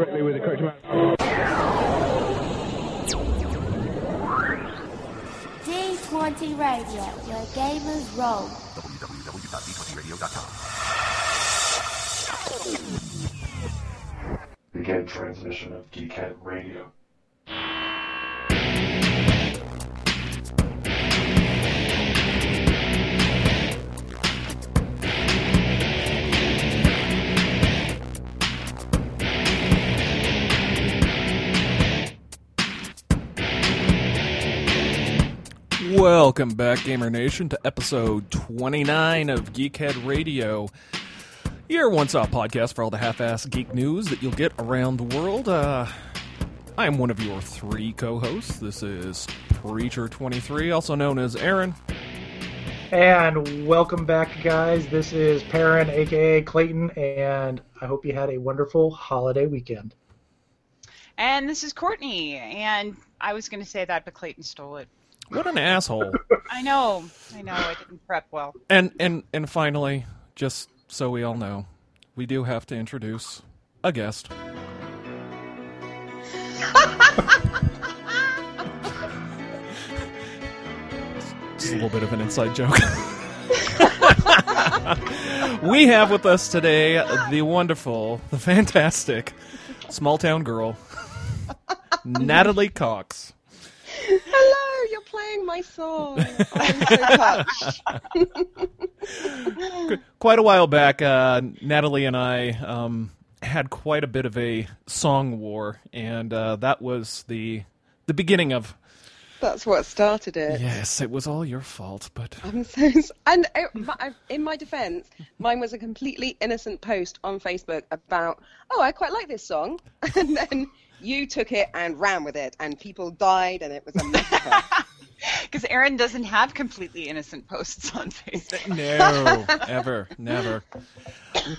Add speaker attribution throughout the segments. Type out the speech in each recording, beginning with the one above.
Speaker 1: correctly with the correct amount.
Speaker 2: D20 Radio, where gamers roll.
Speaker 3: Begin transmission of Geekhead Radio.
Speaker 4: Welcome back, Gamer Nation, to episode 29 of Geekhead Radio. Your one stop podcast for all the half ass geek news that you'll get around the world. Uh, I am one of your three co hosts. This is Preacher23, also known as Aaron.
Speaker 5: And welcome back, guys. This is Perrin, aka Clayton, and I hope you had a wonderful holiday weekend.
Speaker 6: And this is Courtney, and I was going to say that, but Clayton stole it.
Speaker 4: What an asshole.
Speaker 6: I know, I know, I didn't prep well.
Speaker 4: And, and, and finally, just so we all know, we do have to introduce a guest. Just a little bit of an inside joke. we have with us today the wonderful, the fantastic, small town girl, Natalie Cox.
Speaker 7: Hello, you're playing my song. I'm so touched.
Speaker 4: Quite a while back, uh, Natalie and I um, had quite a bit of a song war, and uh, that was the the beginning of.
Speaker 7: That's what started it.
Speaker 4: Yes, it was all your fault, but
Speaker 7: I'm so and uh, in my defense, mine was a completely innocent post on Facebook about, oh, I quite like this song, and then you took it and ran with it, and people died, and it was a massacre.
Speaker 6: Because Aaron doesn't have completely innocent posts on Facebook.
Speaker 4: no, ever, never.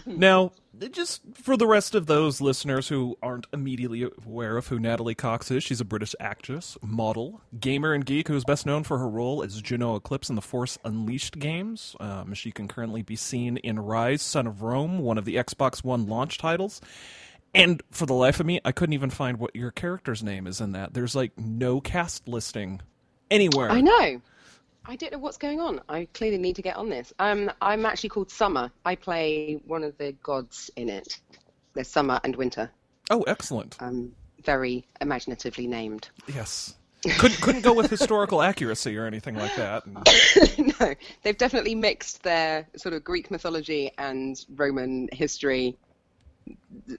Speaker 4: Now, just for the rest of those listeners who aren't immediately aware of who Natalie Cox is, she's a British actress, model, gamer, and geek who is best known for her role as Juno Eclipse in the Force Unleashed games. Um, she can currently be seen in Ryse, Son of Rome, one of the Xbox One launch titles. And for the life of me, I couldn't even find what your character's name is in that. There's like no cast listing anywhere.
Speaker 7: I know. I don't know what's going on. I clearly need to get on this. Um, I'm actually called Summer. I play one of the gods in it. There's Summer and Winter.
Speaker 4: Oh, excellent.
Speaker 7: Um, very imaginatively named.
Speaker 4: Yes. Couldn't couldn't go with historical accuracy or anything like that.
Speaker 7: No, they've definitely mixed their sort of Greek mythology and Roman history.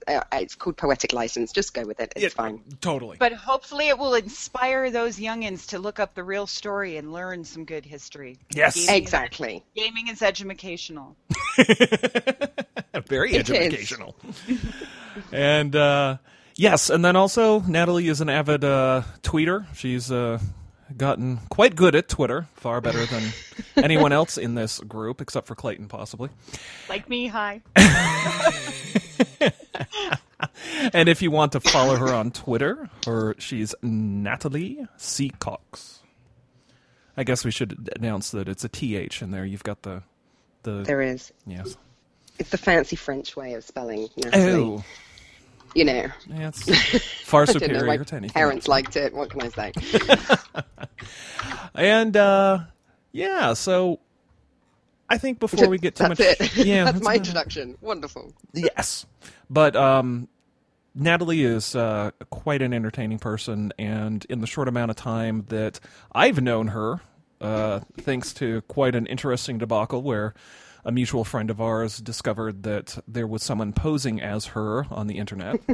Speaker 7: Uh, it's called poetic license. Just go with it. It's
Speaker 4: Yeah,
Speaker 7: fine.
Speaker 4: Totally.
Speaker 6: But hopefully it will inspire those youngins to look up the real story and learn some good history.
Speaker 4: Yes.
Speaker 6: Gaming is-
Speaker 7: Exactly.
Speaker 6: gaming is educational.
Speaker 4: Very
Speaker 7: It is.
Speaker 4: educational. and uh, yes, and then also Natalie is an avid uh, tweeter. She's uh, gotten quite good at Twitter, far better than anyone else in this group, except for Clayton, possibly.
Speaker 6: Like me, hi.
Speaker 4: And if you want to follow her on Twitter, her she's Natalie C Cox. I guess we should announce that it's a th in there. You've got the the
Speaker 7: There is.
Speaker 4: yes.
Speaker 7: It's the fancy French way of spelling. Oh. Natalie.
Speaker 4: Oh,
Speaker 7: You know.
Speaker 4: yeah, it's far
Speaker 7: don't know. My
Speaker 4: to anything.
Speaker 7: parents liked it. What can I say?
Speaker 4: And uh, yeah, so I think before we get too
Speaker 7: That's
Speaker 4: much,
Speaker 7: it.
Speaker 4: yeah,
Speaker 7: That's my
Speaker 4: about it.
Speaker 7: introduction. Wonderful.
Speaker 4: Yes, but um, Natalie is uh, quite an entertaining person, and in the short amount of time that I've known her, uh, thanks to quite an interesting debacle where a mutual friend of ours discovered that there was someone posing as her on the internet.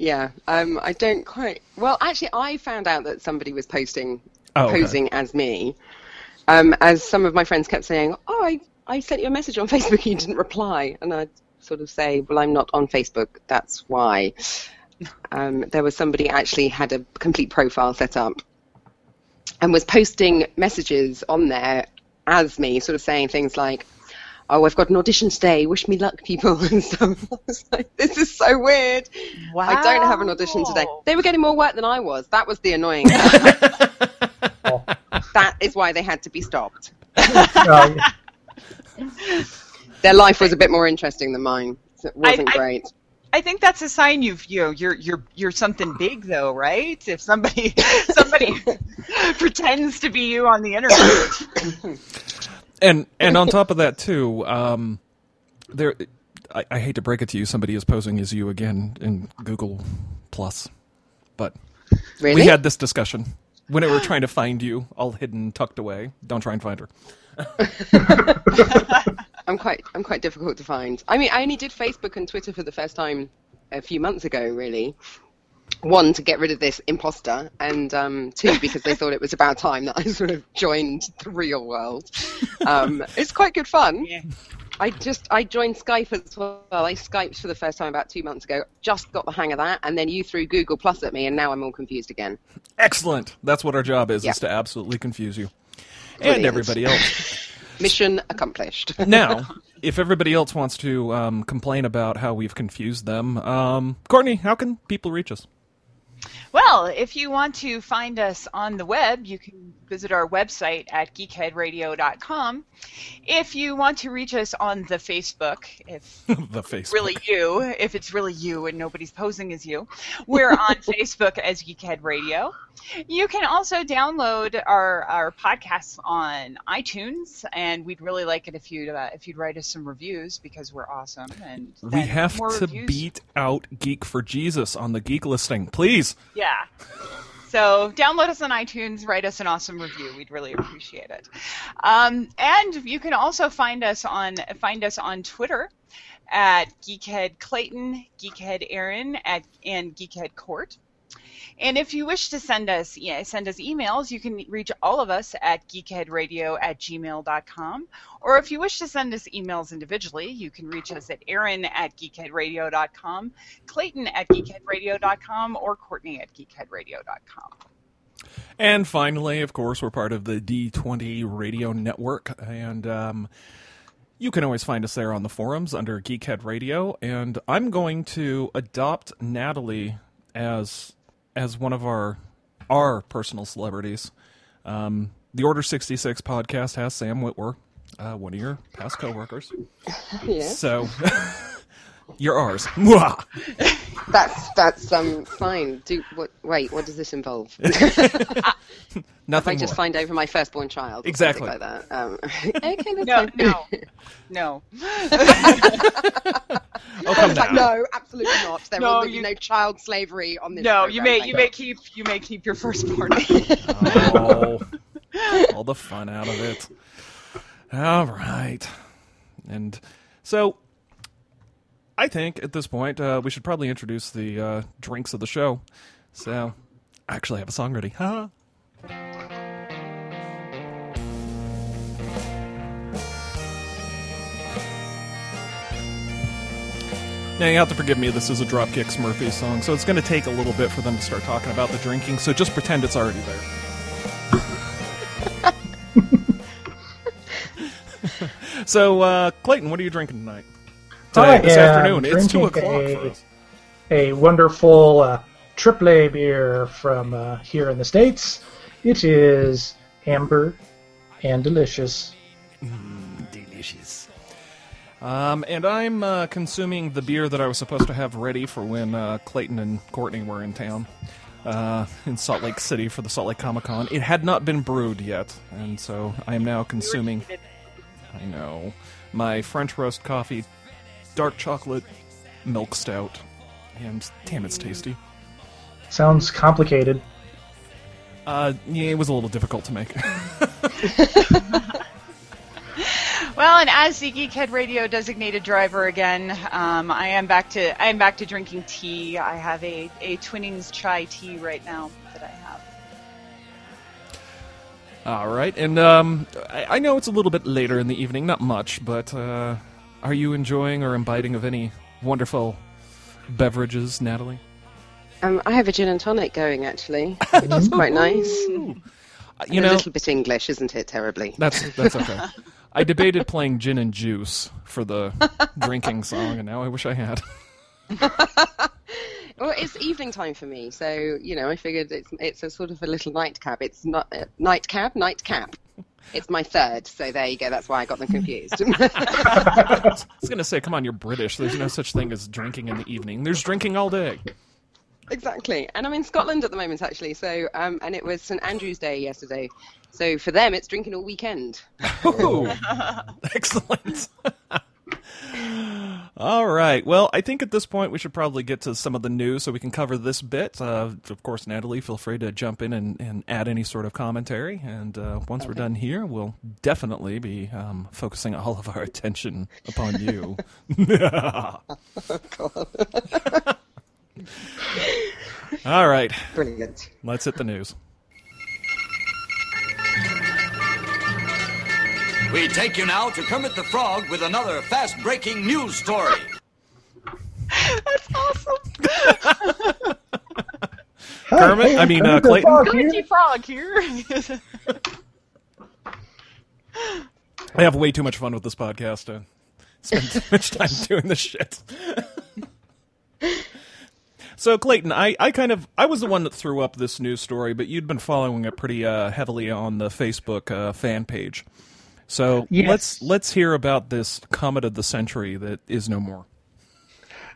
Speaker 7: Yeah. Um, I don't quite. Well, actually, I found out that somebody was posting,
Speaker 4: Oh, okay.
Speaker 7: posing as me. Um, as some of my friends kept saying, "Oh, I, I sent you a message on Facebook, and you didn't reply," and I'd sort of say, "Well, I'm not on Facebook. That's why." Um, there was somebody actually had a complete profile set up and was posting messages on there as me, sort of saying things like, "Oh, I've got an audition today. Wish me luck, people." And stuff. I was like, "This is so weird. Wow. I don't have an audition today." They were getting more work than I was. That was the annoying. that is why they had to be stopped. Their life was a bit more interesting than mine. So it wasn't
Speaker 6: I-
Speaker 7: great.
Speaker 6: I think that's a sign you've you know you're you're you're something big though, right? If somebody somebody pretends to be you on the internet.
Speaker 4: and and on top of that too, um, there. I, I hate to break it to you, somebody is posing as you again in Google Plus, but
Speaker 7: Really?
Speaker 4: we had this discussion when we were trying to find you, all hidden, tucked away. Don't try and find her.
Speaker 7: I'm quite I'm quite difficult to find. I mean, I only did Facebook and Twitter for the first time a few months ago, really. One to get rid of this imposter, and um, two because they thought it was about time that I sort of joined the real world. Um, it's quite good fun.
Speaker 6: Yeah.
Speaker 7: I just I joined Skype as well. I Skyped for the first time about two months ago. Just got the hang of that, and then you threw Google Plus at me, and now I'm all confused again.
Speaker 4: Excellent. That's what our job is:
Speaker 7: Yeah.
Speaker 4: is to absolutely confuse you and everybody else.
Speaker 7: Mission accomplished.
Speaker 4: now, if everybody else wants to um, complain about how we've confused them, um, Courtney, how can people reach us?
Speaker 6: Well, if you want to find us on the web, you can visit our website at geekheadradio.com. If you want to reach us on the Facebook, if
Speaker 4: the Facebook.
Speaker 6: really you, if it's really you and nobody's posing as you, we're on Facebook as Geekhead Radio. You can also download our, our podcasts on iTunes, and we'd really like it if you'd uh, if you'd write us some reviews because we're awesome. And
Speaker 4: We have to
Speaker 6: reviews-
Speaker 4: beat out Geek for Jesus on the Geek listing, please.
Speaker 6: Yeah. So download us on iTunes, write us an awesome review. We'd really appreciate it. Um, and you can also find us on find us on Twitter at Geekhead Clayton, Geekhead Aaron, at and Geekhead Court. And if you wish to send us yeah, send us emails, you can reach all of us at geekheadradio at gmail.com. Or if you wish to send us emails individually, you can reach us at aaron at geekheadradio.com, Clayton at geekheadradio.com, or Courtney at geekheadradio.com.
Speaker 4: And finally, of course, we're part of the D20 Radio Network, and um, you can always find us there on the forums under Geekhead Radio. And I'm going to adopt Natalie as as one of our our personal celebrities. Um, the Order 66 podcast has Sam Witwer, uh, one of your past coworkers.
Speaker 7: yes.
Speaker 4: So you're ours. Mwah!
Speaker 7: That's that's um fine. Do what? Wait, what does this involve?
Speaker 4: Nothing
Speaker 7: I just
Speaker 4: more.
Speaker 7: find over my firstborn child.
Speaker 4: Exactly.
Speaker 7: like that. Um, okay, that's
Speaker 6: No,
Speaker 7: fine.
Speaker 6: no, no.
Speaker 4: Oh, come
Speaker 7: It's like, no, absolutely not. There
Speaker 6: No,
Speaker 7: will be
Speaker 6: you-
Speaker 7: no child slavery on this.
Speaker 6: No,
Speaker 7: program,
Speaker 6: you may
Speaker 7: thank
Speaker 6: you
Speaker 7: God.
Speaker 6: may keep you may keep your firstborn.
Speaker 4: Oh, all the fun out of it. All right. And so I think at this point uh, we should probably introduce the uh, drinks of the show. So I actually have a song ready. Ha. Now you have to forgive me. This is a Dropkick Murphys song, so it's going to take a little bit for them to start talking about the drinking. So just pretend it's already there. so, uh, Clayton, what are you drinking tonight? Today, this afternoon. It's two o'clock
Speaker 5: a-
Speaker 4: for us.
Speaker 5: a wonderful uh, AAA beer from uh, here in the States. It is amber and delicious.
Speaker 4: Delicious. Um, and I'm uh, consuming the beer that I was supposed to have ready for when uh, Clayton and Courtney were in town uh, in Salt Lake City for the Salt Lake Comic Con. It had not been brewed yet, and so I am now consuming. I know my French roast coffee, dark chocolate, milk stout, and damn, it's tasty.
Speaker 5: Sounds complicated.
Speaker 4: Uh, yeah, it was a little difficult to make.
Speaker 6: Well, and as the Geekhead Radio designated driver again, um, I am back to I am back to drinking tea. I have a, a Twinings chai tea right now that I have.
Speaker 4: All right, and um, I, I know it's a little bit later in the evening, not much, but uh, are you enjoying or imbibing of any wonderful beverages, Natalie?
Speaker 7: Um, I have a gin and tonic going actually, which is quite nice.
Speaker 4: Uh,
Speaker 7: And
Speaker 4: You
Speaker 7: a little bit English, isn't it? Terribly.
Speaker 4: that's that's okay. I debated playing gin and juice for the drinking song, and now I wish I had.
Speaker 7: Well, it's evening time for me, so you know I figured it's it's a sort of a little nightcap. It's not uh, nightcap, nightcap. It's my third, so there you go. That's why I got them confused.
Speaker 4: I was going to say, come on, you're British. There's no such thing as drinking in the evening. There's drinking all day.
Speaker 7: exactly. And I'm in Scotland at the moment, actually. So, um, and it was St Andrew's Day yesterday. So for them, it's drinking all weekend.
Speaker 4: Ooh, excellent. All right. Well, I think at this point we should probably get to some of the news so we can cover this bit. Uh, of course, Natalie, feel free to jump in and, and add any sort of commentary. And uh, once we're done here, we'll definitely be um, focusing all of our attention upon you. all right.
Speaker 7: Brilliant.
Speaker 4: Let's hit the news.
Speaker 8: We take you now to Kermit the Frog with another fast breaking news story.
Speaker 6: That's awesome.
Speaker 4: Kermit? I mean, uh,
Speaker 5: Kermit the
Speaker 4: Clayton?
Speaker 5: Frog here.
Speaker 6: Frog here.
Speaker 4: I have way too much fun with this podcast to spend too much time doing this shit. so, Clayton, I, I kind of I was the one that threw up this news story, but you'd been following it pretty uh, heavily on the Facebook uh, fan page. So
Speaker 5: Yes.
Speaker 4: let's let's hear about this comet of the century that is no more.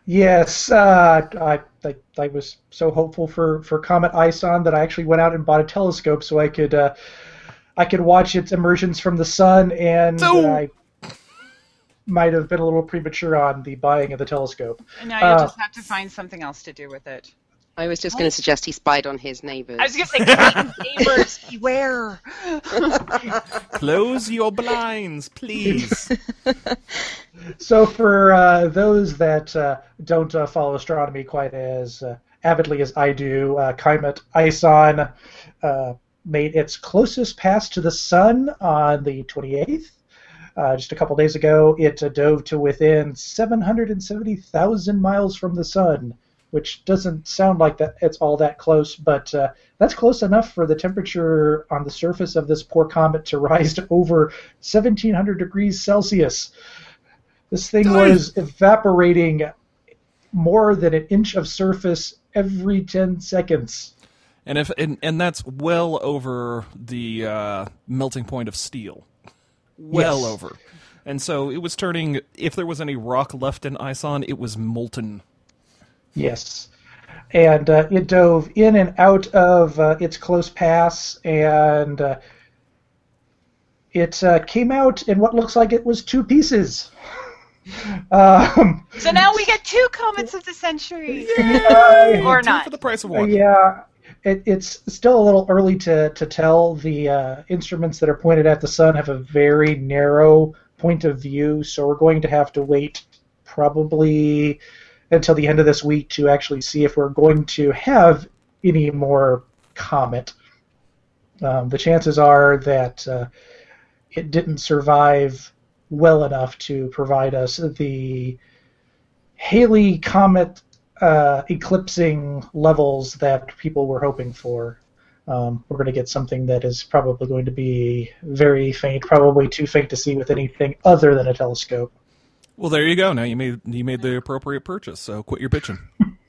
Speaker 5: Yes, uh, I, I I was so hopeful for for Comet Ison that I actually went out and bought a telescope so I could uh, I could watch its emergence from the sun, and
Speaker 4: So-
Speaker 5: I might have been a little premature on the buying of the telescope.
Speaker 6: And now you'll
Speaker 5: Uh,
Speaker 6: just have to find something else to do with it.
Speaker 7: I was just going to suggest he spied on his neighbours.
Speaker 6: I was going to say, neighbors, beware.
Speaker 4: Close your blinds, please.
Speaker 5: So for uh, those that uh, don't uh, follow astronomy quite as uh, avidly as I do, uh, Comet Ison uh, made its closest pass to the sun on the 28th. Uh, just a couple days ago, it uh, dove to within 770,000 miles from the sun, which doesn't sound like that it's all that close, but uh, that's close enough for the temperature on the surface of this poor comet to rise to over 1,700 degrees Celsius. This thing was evaporating more than an inch of surface every 10 seconds.
Speaker 4: and if and, and that's well over the uh, melting point of steel. Well
Speaker 5: Yes.
Speaker 4: over. And so it was turning if there was any rock left in Ison, it was molten.
Speaker 5: Yes. And uh, it dove in and out of uh, its close pass, and uh, it uh, came out in what looks like it was two pieces. Um,
Speaker 6: So now we get two comets of the century. Or
Speaker 4: Two
Speaker 6: not.
Speaker 4: for the price of one.
Speaker 5: Yeah, it, it's still a little early to, to tell. The uh, instruments that are pointed at the sun have a very narrow point of view, so we're going to have to wait probably until the end of this week to actually see if we're going to have any more comet. Um, the chances are that uh, it didn't survive well enough to provide us the Halley comet uh, eclipsing levels that people were hoping for. Um, we're going to get something that is probably going to be very faint, probably too faint to see with anything other than a telescope.
Speaker 4: Well, there you go. Now you made you made the appropriate purchase. So quit your bitching.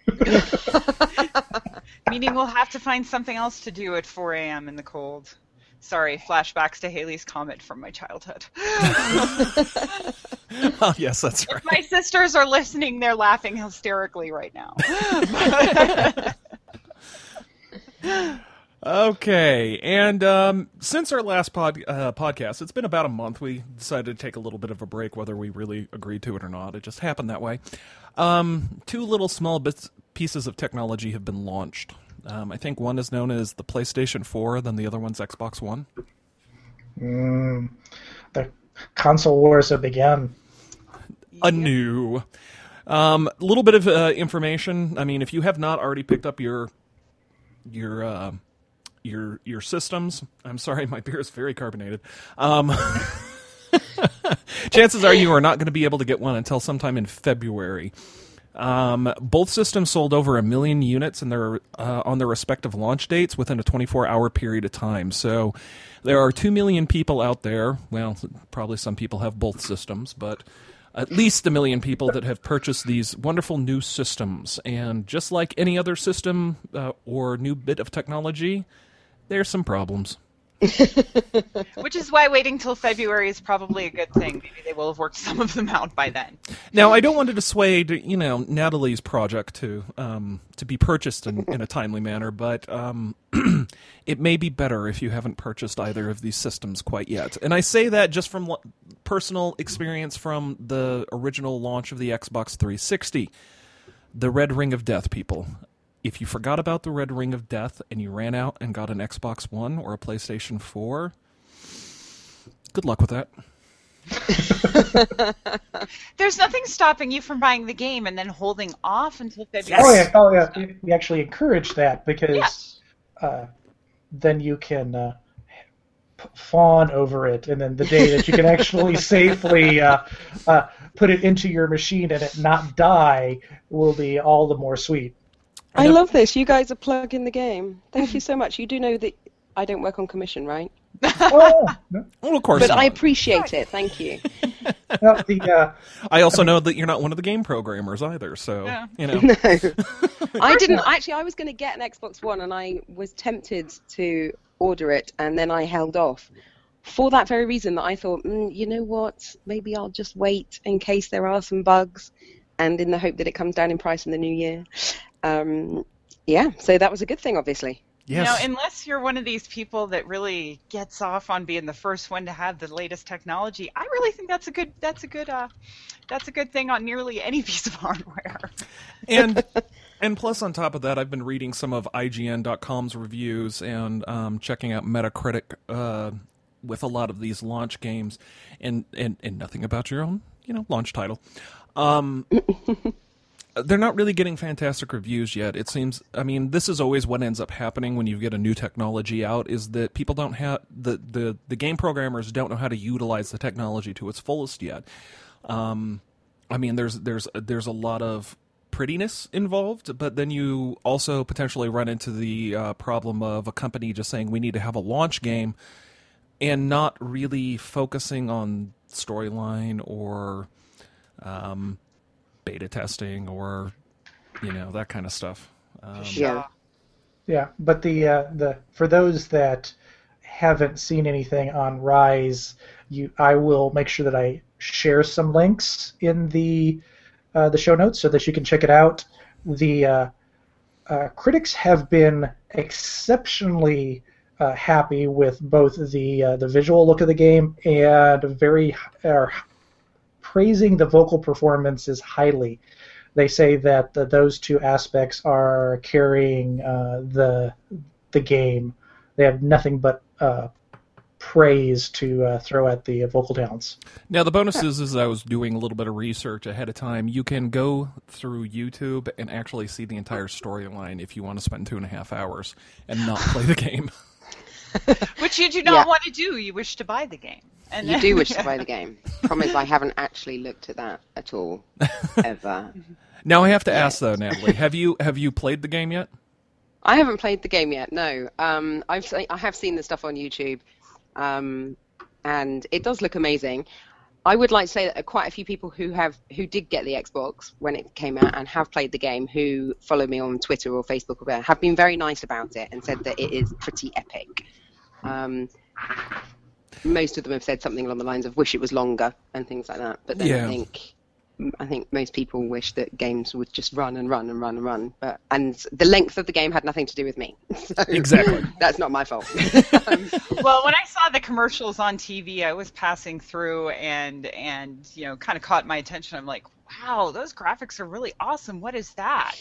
Speaker 6: Meaning we'll have to find something else to do at 4 a.m. in the cold. Sorry, flashbacks to Halley's Comet from my childhood.
Speaker 4: oh, yes, that's right.
Speaker 6: my sisters are listening, they're laughing hysterically right now.
Speaker 4: Okay, and um, since our last pod, uh, podcast, it's been about a month. We decided to take a little bit of a break, whether we really agreed to it or not. It just happened that way. Um, two little small bits pieces of technology have been launched. Um, I think one is known as the PlayStation 4, then the other one's Xbox One.
Speaker 5: Mm, the console wars have begun.
Speaker 4: anew. Um, a little bit of uh, information. I mean, if you have not already picked up your your uh, your your systems, I'm sorry, my beer is very carbonated. Um, chances are you are not going to be able to get one until sometime in February. Um, both systems sold over a million units in their uh, on their respective launch dates within a 24-hour period of time. So there are two million people out there. Well, probably some people have both systems, but at least a million people that have purchased these wonderful new systems. And just like any other system uh, or new bit of technology, there's some problems.
Speaker 6: Which is why waiting till February is probably a good thing. Maybe they will have worked some of them out by then.
Speaker 4: Now, I don't want to dissuade, you know, Natalie's project to um, to be purchased in, in a timely manner, but um, it may be better if you haven't purchased either of these systems quite yet. And I say that just from lo- personal experience from the original launch of the Xbox 360, the Red Ring of Death, people. If you forgot about the Red Ring of Death and you ran out and got an Xbox One or a PlayStation 4, good luck with that.
Speaker 6: There's nothing stopping you from buying the game and then holding off until February.
Speaker 5: Oh yeah, oh yeah. We- We actually encourage that because uh, then you can uh, fawn over it, and then the day that you can actually safely uh, uh, put it into your machine and it not die will be all the more sweet.
Speaker 7: I love this. You guys are plugging the game. Thank you so much. You do know that I don't work on commission, right?
Speaker 5: Oh, no,
Speaker 4: Well, of course
Speaker 7: But
Speaker 4: not.
Speaker 7: I appreciate it. Thank you.
Speaker 5: no, the uh,
Speaker 4: I also know that you're not one of the game programmers either, so
Speaker 6: Yeah.
Speaker 4: you know.
Speaker 7: No. I didn't actually. I was going to get an Xbox One, and I was tempted to order it, and then I held off for that very reason. That I thought, mm, you know what? Maybe I'll just wait in case there are some bugs, and in the hope that it comes down in price in the new year. Um, yeah, so that was a good thing, obviously.
Speaker 4: Yes.
Speaker 6: You know, unless you're one of these people that really gets off on being the first one to have the latest technology, I really think that's a good that's a good uh that's a good thing on nearly any piece of hardware.
Speaker 4: and and plus on top of that, I've been reading some of IGN.com's reviews and um, checking out Metacritic uh, with a lot of these launch games, and, and and nothing about your own, you know, launch title. Um, they're not really getting fantastic reviews yet. It seems. I mean, this is always what ends up happening when you get a new technology out. Is that people don't have the the the game programmers don't know how to utilize the technology to its fullest yet. Um, I mean, there's there's there's a lot of prettiness involved, but then you also potentially run into the uh, problem of a company just saying we need to have a launch game and not really focusing on storyline or um, beta testing or you know that kind of stuff. Um,
Speaker 7: Yeah.
Speaker 5: Yeah, but the uh, the for those that haven't seen anything on Ryse, you I will make sure that I share some links in the uh, the show notes so that you can check it out. The uh, uh, critics have been exceptionally uh, happy with both the uh, the visual look of the game and very are praising the vocal performances highly they say that the, those two aspects are carrying uh, the the game. They have nothing but uh, praise to uh, throw at the vocal talents.
Speaker 4: Now the bonus is, is I was doing a little bit of research ahead of time. You can go through YouTube and actually see the entire storyline if you want to spend two and a half hours and not play the game.
Speaker 6: Which you do not
Speaker 7: Yeah.
Speaker 6: want to do. You wish to buy the game. And
Speaker 7: You
Speaker 6: then-
Speaker 7: do wish to play the game. Promise I haven't actually looked at that at all, ever.
Speaker 4: Now I have to ask though, Natalie, have you have you played the game yet?
Speaker 7: I haven't played the game yet. No, um, I've I have seen the stuff on YouTube, um, and it does look amazing. I would like to say that quite a few people who have who did get the Xbox when it came out and have played the game, who follow me on Twitter or Facebook or whatever, have been very nice about it and said that it is pretty epic. Um, most of them have said something along the lines of "wish it was longer" and things like that. But then
Speaker 4: Yeah.
Speaker 7: I think I think most people wish that games would just run and run and run and run. But and the length of the game had nothing to do with me. So
Speaker 4: Exactly.
Speaker 7: That's not my fault.
Speaker 6: well, when I saw the commercials on TV, I was passing through and and you know kind of caught my attention. I'm like, wow, those graphics are really awesome. What is that?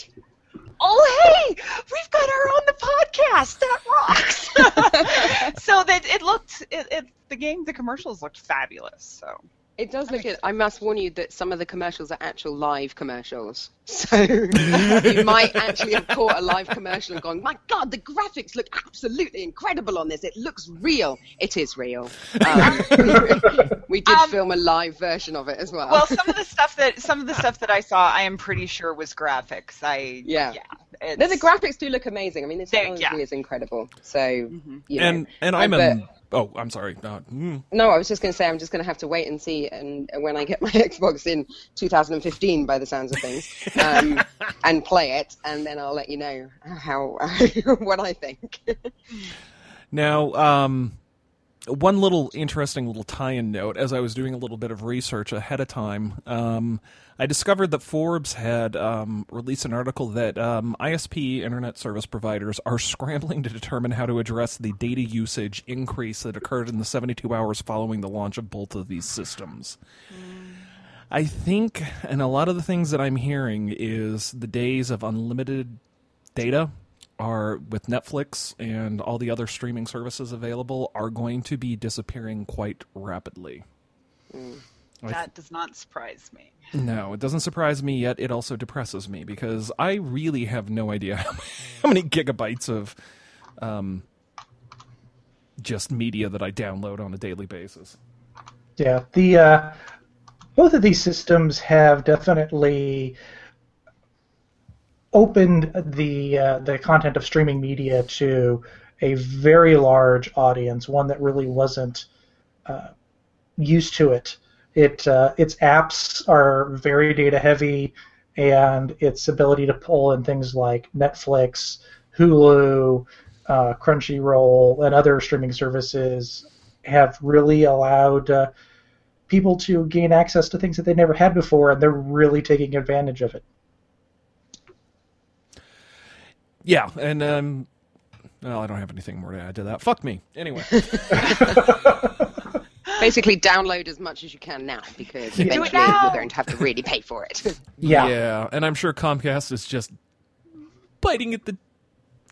Speaker 6: Oh, hey, we've got her on the podcast. That rocks. so that it looked, it, it the game, the commercials looked fabulous. So
Speaker 7: It does look good. I must warn you that some of the commercials are actual live commercials. So you might actually have caught a live commercial and gone, my God, the graphics look absolutely incredible on this. It looks real. It is real. Um, we did
Speaker 6: Um,
Speaker 7: film a live version of it as well.
Speaker 6: well, some of the stuff that some of the stuff that I saw, I am pretty sure was graphics. I
Speaker 7: Yeah.
Speaker 6: yeah.
Speaker 7: no, the graphics do look amazing. I mean, the
Speaker 6: They-
Speaker 7: technology
Speaker 6: yeah.
Speaker 7: is incredible. So, you know,
Speaker 4: And and
Speaker 7: I
Speaker 4: I'm
Speaker 7: bet-
Speaker 4: a oh I'm sorry. Uh, mm.
Speaker 7: No, I was just going to say I'm just going to have to wait and see, and and when I get my Xbox in 2015, by the sounds of things, um, and play it, and then I'll let you know how what I think.
Speaker 4: Now, um, one little interesting little tie-in note as I was doing a little bit of research ahead of time. Um, I discovered that Forbes had um, released an article that um, ISP internet service providers are scrambling to determine how to address the data usage increase that occurred in the 72 hours following the launch of both of these systems. I think, and a lot of the things that I'm hearing is the days of unlimited data are with Netflix and all the other streaming services available are going to be disappearing quite rapidly.
Speaker 6: That does not surprise me.
Speaker 4: No, it doesn't surprise me yet. It also depresses me because I really have no idea how many gigabytes of um, just media that I download on a daily basis.
Speaker 5: Yeah, the uh, both of these systems have definitely opened the uh, the content of streaming media to a very large audience, one that really wasn't uh, used to it. It uh, its apps are very data heavy, and its ability to pull in things like Netflix, Hulu, uh, Crunchyroll, and other streaming services have really allowed uh, people to gain access to things that they never had before, and they're really taking advantage of it.
Speaker 4: Yeah, and um, well, I don't have anything more to add to that. Fuck me. Anyway,
Speaker 7: Basically, download as much as you can now because eventually
Speaker 6: now.
Speaker 7: you're going to have to really pay for it.
Speaker 5: Yeah.
Speaker 4: yeah, and I'm sure Comcast is just biting at the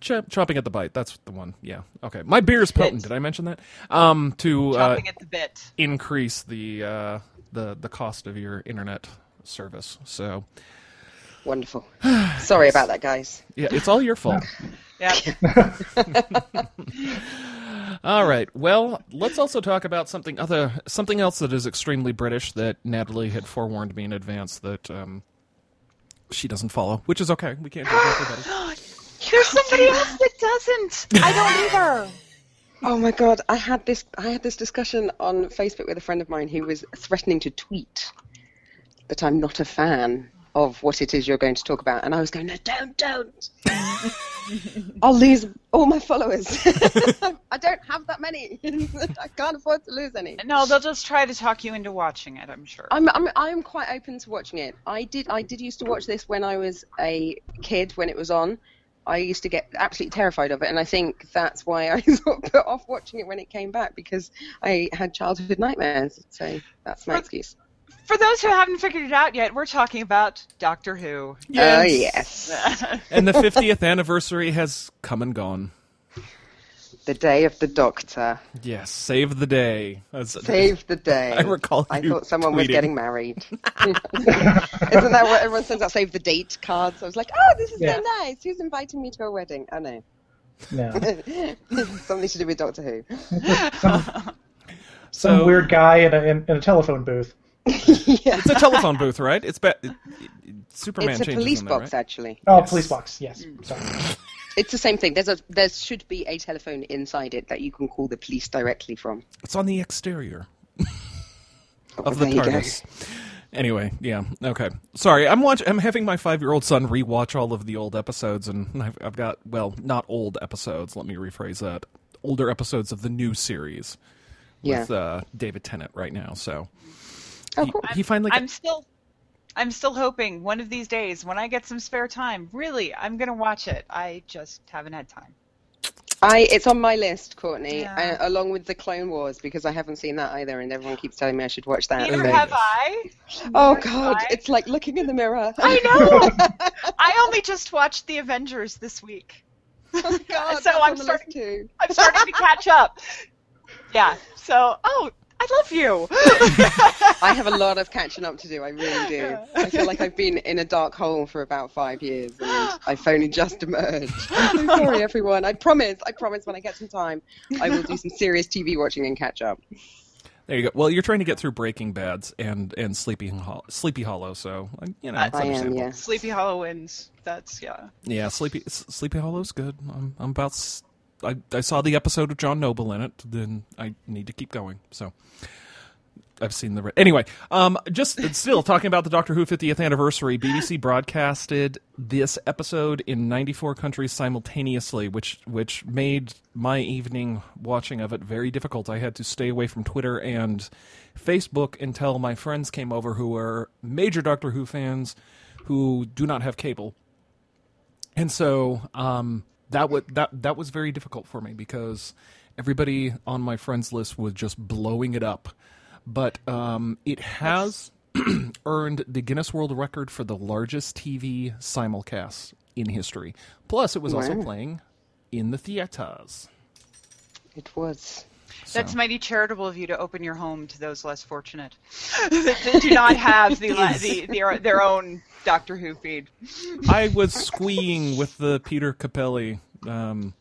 Speaker 4: ch- chopping at the bite. That's the one. Yeah. Okay. My beer is potent. Did I mention that? Um, to uh,
Speaker 6: at the bit.
Speaker 4: increase the uh, the the cost of your internet service. So
Speaker 7: Wonderful. Sorry about that, guys.
Speaker 4: yeah, it's all your fault.
Speaker 6: Yeah.
Speaker 4: All right. Well, let's also talk about something other something else that is extremely British that Natalie had forewarned me in advance that um, she doesn't follow, which is okay. We can't do everybody.
Speaker 6: There's somebody else that doesn't. I don't either.
Speaker 7: Oh my god, I had this I had this discussion on Facebook with a friend of mine who was threatening to tweet that I'm not a fan of what it is you're going to talk about and I was going, No, don't, don't. I'll lose all my followers. I don't have that many. I can't afford to lose any.
Speaker 6: No, they'll just try to talk you into watching it. I'm sure.
Speaker 7: I'm, I'm I'm quite open to watching it. I did I did used to watch this when I was a kid when it was on. I used to get absolutely terrified of it, and I think that's why I sort of put off watching it when it came back because I had childhood nightmares. So that's my excuse.
Speaker 6: For those who haven't figured it out yet, we're talking about Doctor Who.
Speaker 7: Oh yes,
Speaker 4: and the 50th anniversary has come and gone.
Speaker 7: the day of the Doctor.
Speaker 4: Yes, save the day. That's-
Speaker 7: Save the day.
Speaker 4: I recall
Speaker 7: I
Speaker 4: you
Speaker 7: thought someone was getting married. Isn't that what everyone sends out? Save the date cards. I was like, oh, this is
Speaker 5: Yeah.
Speaker 7: so nice. Who's inviting me to a wedding? Oh no,
Speaker 5: No.
Speaker 7: something to do with Doctor Who.
Speaker 5: Some, some
Speaker 4: So-
Speaker 5: weird guy in a, in, in a telephone booth.
Speaker 7: yeah.
Speaker 4: It's a telephone booth, right? It's ba- it, it- Superman
Speaker 7: It's a police
Speaker 4: in there,
Speaker 7: box,
Speaker 4: right?
Speaker 7: actually.
Speaker 5: Oh,
Speaker 4: Yes.
Speaker 5: police box. Yes.
Speaker 7: Mm.
Speaker 5: Sorry.
Speaker 7: It's the same thing. There's a there should be a telephone inside it that you can call the police directly from.
Speaker 4: It's on the exterior
Speaker 7: Oh,
Speaker 4: of the
Speaker 7: there.
Speaker 4: TARDIS. Anyway, yeah, okay. Sorry, I'm watch. I'm having my five-year-old son rewatch all of the old episodes, and I've, I've got well, not old episodes. Let me rephrase that. Older episodes of the new series
Speaker 7: Yeah.
Speaker 4: with uh, David Tennant right now. So
Speaker 7: Oh,
Speaker 4: he,
Speaker 7: cool.
Speaker 4: he finally.
Speaker 6: I'm still, I'm still hoping one of these days when I get some spare time, really, I'm gonna watch it. I just haven't had time.
Speaker 7: I it's on my list, Courtney,
Speaker 6: Yeah.
Speaker 7: uh, along with the Clone Wars because I haven't seen that either, and everyone keeps telling me I should watch that.
Speaker 6: Neither have I.
Speaker 7: Oh
Speaker 6: Neither
Speaker 7: God,
Speaker 6: I.
Speaker 7: it's like looking in the mirror.
Speaker 6: I know. I only just watched The Avengers this week.
Speaker 7: oh God,
Speaker 6: So I'm starting-
Speaker 7: list too.
Speaker 6: I'm starting to catch up. Yeah. So, oh, I love you.
Speaker 7: I have a lot of catching up to do. I really do. I feel like I've been in a dark hole for about five years, and I've only just emerged. I'm so sorry, everyone. I promise. I promise. When I get some time, I will do some serious TV watching and catch up.
Speaker 4: there you go. Well, you're trying to get through Breaking Bad's and and Sleepy Hol- Sleepy Hollow, so you know it's
Speaker 7: I am.
Speaker 4: understandable.
Speaker 7: Yes.
Speaker 6: Sleepy Hollow wins. That's yeah.
Speaker 4: Yeah, Sleepy S- Sleepy Hollow's good. I'm I'm about. I I saw the episode of John Noble in it. Then I need to keep going. So, I've seen the. Anyway, um, just still talking about the Doctor Who 50th anniversary. BBC broadcasted this episode in 94 countries simultaneously, which which made my evening watching of it very difficult. I had to stay away from Twitter and Facebook until my friends came over, who are major Doctor Who fans, who do not have cable, and so um, that would that that was very difficult for me because everybody on my friends list was just blowing it up but um, it has earned the Guinness World Record for the largest TV simulcast in history. Plus, it was also
Speaker 7: Wow.
Speaker 4: playing in the theaters.
Speaker 7: It was.
Speaker 6: That's mighty charitable of you to open your home to those less fortunate that do not have the, the their, their own Doctor Who feed.
Speaker 4: I was squeeing with the Peter Capaldi um,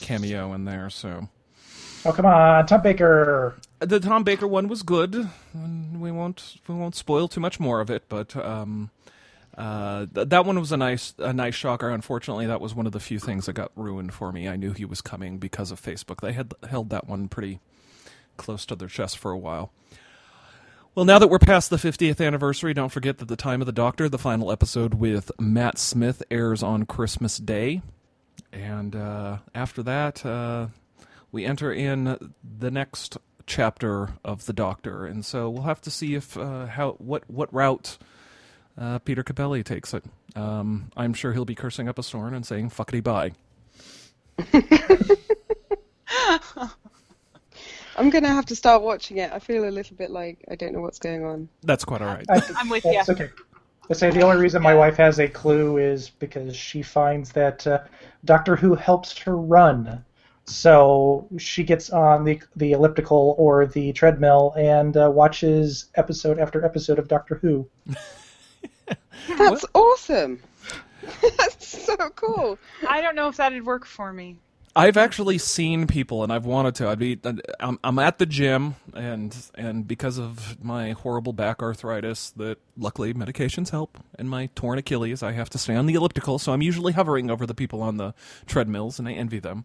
Speaker 4: cameo in there, so
Speaker 5: Oh come on, Tom Baker.
Speaker 4: the Tom Baker one was good. We won't we won't spoil too much more of it, but um, uh, th- that one was a nice a nice shocker. Unfortunately, that was one of the few things that got ruined for me. I knew he was coming because of Facebook. They had held that one pretty close to their chest for a while. Well, now that we're past the 50th anniversary, don't forget that The Time of the Doctor, the final episode with Matt Smith, airs on Christmas Day. And uh, after that, uh, we enter in the next chapter of the Doctor, and so we'll have to see if uh, how what what route uh, Peter Capaldi takes it. Um, I'm sure he'll be cursing up a storm and saying "fuckity bye."
Speaker 7: I'm gonna have to start watching it. I feel a little bit like I don't know what's going on.
Speaker 4: That's quite all right.
Speaker 5: I,
Speaker 6: I'm with
Speaker 5: That's
Speaker 6: you.
Speaker 5: okay. I say the only reason my wife has a clue is because she finds that uh, Doctor Who helps her run. So she gets on the the elliptical or the treadmill and uh, watches episode after episode of Doctor Who.
Speaker 7: That's awesome. That's so cool.
Speaker 6: I don't know if that'd work for me.
Speaker 4: I've actually seen people, and I've wanted to. I'd be, I'm, I'm at the gym, and and because of my horrible back arthritis, that luckily medications help, and my torn Achilles, I have to stay on the elliptical. So I'm usually hovering over the people on the treadmills, and I envy them.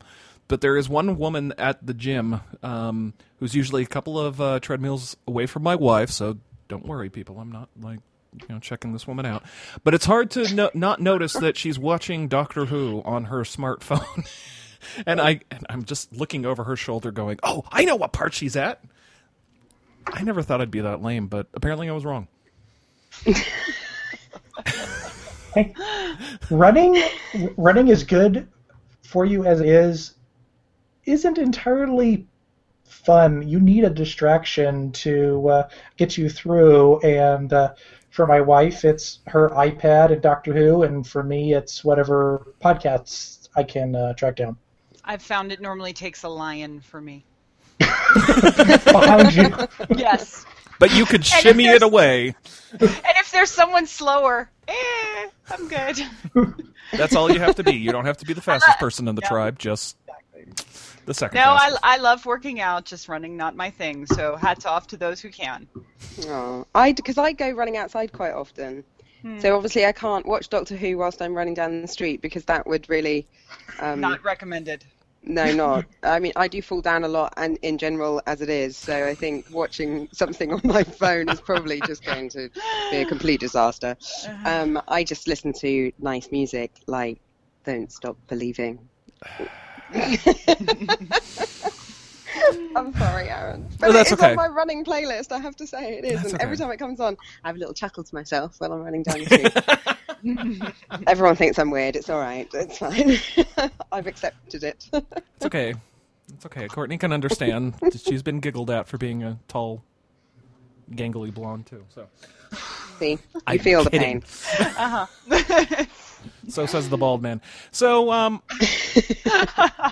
Speaker 4: But there is one woman at the gym um, who's usually a couple of uh, treadmills away from my wife. So don't worry, people. I'm not like you know checking this woman out. But it's hard to no- not notice that she's watching Doctor Who on her smartphone. and I and I'm just looking over her shoulder, going, "Oh, I know what part she's at." I never thought I'd be that lame, but apparently I was wrong.
Speaker 5: Running running is good for you as it is isn't entirely fun. You need a distraction to uh, get you through. And uh, for my wife, it's her iPad and Doctor Who, and for me, it's whatever podcasts I can uh, track down.
Speaker 6: I've found it normally takes a lion for me.
Speaker 5: Behind you.
Speaker 6: Yes.
Speaker 4: But you could shimmy it away.
Speaker 6: and if there's someone slower, eh, I'm good.
Speaker 4: That's all you have to be. You don't have to be the fastest person in the
Speaker 6: No.
Speaker 4: tribe, just the second
Speaker 6: No, I. I love working out, just running not my thing. So hats off to those who can.
Speaker 7: Oh, I because I go running outside quite often. So obviously I can't watch Doctor Who whilst I'm running down the street because that would really um,
Speaker 6: Not recommended.
Speaker 7: no not. I mean I do fall down a lot and in general as it is. So I think watching something on my phone is probably just going to be a complete disaster. Um, I just listen to nice music like Don't Stop Believing. I'm sorry, Aaron. But
Speaker 4: Oh, that's
Speaker 7: it is
Speaker 4: okay.
Speaker 7: on my running playlist, I have to say it is.
Speaker 4: That's
Speaker 7: and every
Speaker 4: okay.
Speaker 7: time it comes on, I have a little chuckle to myself while I'm running down the street. Everyone thinks I'm weird. It's all right. It's fine. I've accepted it.
Speaker 4: It's okay. It's okay. Courtney can understand. She's been giggled at for being a tall, gangly blonde too. So
Speaker 7: See, you
Speaker 4: I'm
Speaker 7: feel the
Speaker 4: kidding.
Speaker 7: pain. Uh-huh.
Speaker 4: so says the bald man. So um,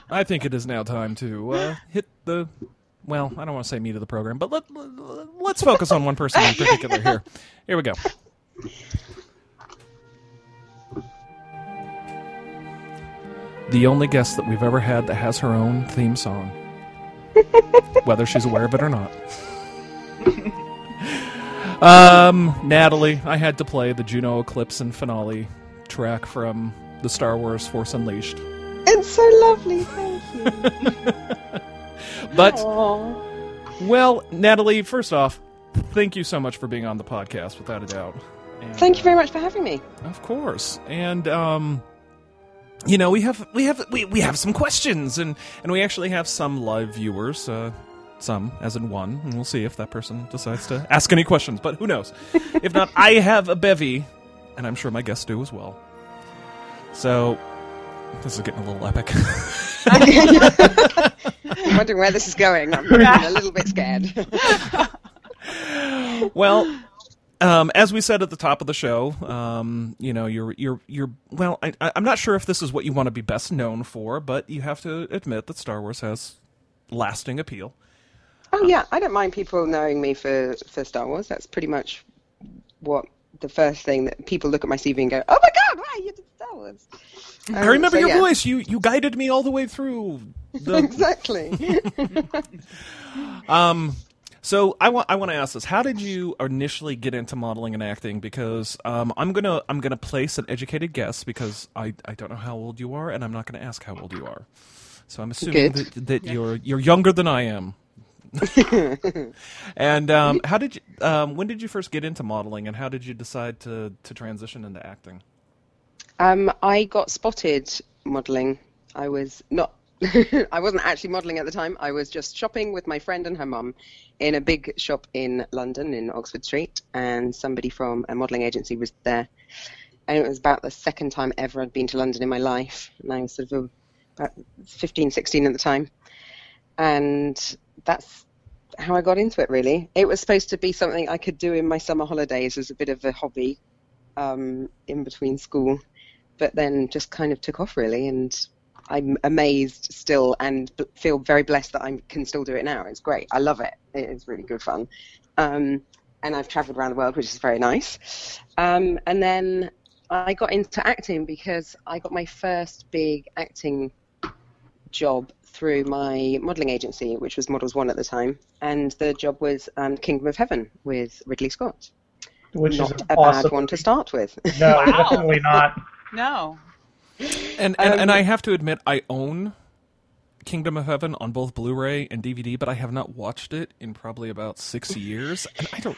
Speaker 4: I think it is now time to uh, hit the. Well, I don't want to say meat of the program, but let, let, let's focus on one person in particular here. Here we go. The only guest that we've ever had that has her own theme song, whether she's aware of it or not. Um, Natalie, I had to play the Juno Eclipse and finale track from the Star Wars Force Unleashed.
Speaker 7: It's so lovely. Thank you.
Speaker 4: But
Speaker 7: Aw.
Speaker 4: Well, Natalie, first off, thank you so much for being on the podcast, without a doubt. And,
Speaker 7: Thank you very much for having me.
Speaker 4: Of course, and um, you know we have we have we, we have some questions, and and we actually have some live viewers. Uh, some, as in one, and we'll see if that person decides to ask any questions. But who knows? if not, I have a bevy, and I'm sure my guests do as well. So this is getting a little epic.
Speaker 7: I'm wondering where this is going. I'm a little bit scared.
Speaker 4: well, um, as we said at the top of the show, um, you know, you're you're you're well. I, I'm not sure if this is what you want to be best known for, but you have to admit that Star Wars has lasting appeal.
Speaker 7: oh yeah, I don't mind people knowing me for for Star Wars. That's pretty much what the first thing that people look at my CV and go, "Oh my God, wow, you did Star Wars."
Speaker 4: I
Speaker 7: Um,
Speaker 4: remember
Speaker 7: so,
Speaker 4: your
Speaker 7: yeah.
Speaker 4: voice. You you guided me all the way through. The,
Speaker 7: exactly.
Speaker 4: um, so I want I want to ask this: How did you initially get into modeling and acting? Because um, I'm gonna I'm gonna place an educated guess because I, I don't know how old you are, and I'm not gonna ask how old you are. So I'm assuming
Speaker 7: Good.
Speaker 4: that, that you're you're younger than I am. and um, how did you? Um, when did you first get into modeling, and how did you decide to to transition into acting?
Speaker 7: Um, I got spotted modelling. I was not. I wasn't actually modelling at the time. I was just shopping with my friend and her mum in a big shop in London, in Oxford Street, and somebody from a modelling agency was there. And it was about the second time ever I'd been to London in my life. And I was sort of about 15, 16 at the time. And that's how I got into it, really. It was supposed to be something I could do in my summer holidays as a bit of a hobby um, in between school but then just kind of took off really and I'm amazed still and feel very blessed that I can still do it now. It's great. I love it. It is really good fun. Um, and I've traveled around the world, which is very nice. Um, and then I got into acting because I got my first big acting job through my modelling agency, which was Models One at the time. And the job was um, Kingdom of Heaven with Ridley Scott.
Speaker 5: Which
Speaker 7: Not
Speaker 5: is
Speaker 7: a
Speaker 5: awesome.
Speaker 7: bad one to start with.
Speaker 5: No,
Speaker 6: Wow.
Speaker 5: definitely not.
Speaker 6: No.
Speaker 4: And and,
Speaker 7: Um,
Speaker 4: and I have to admit, I own Kingdom of Heaven on both Blu-ray and DVD, but I have not watched it in probably about six years, and I don't.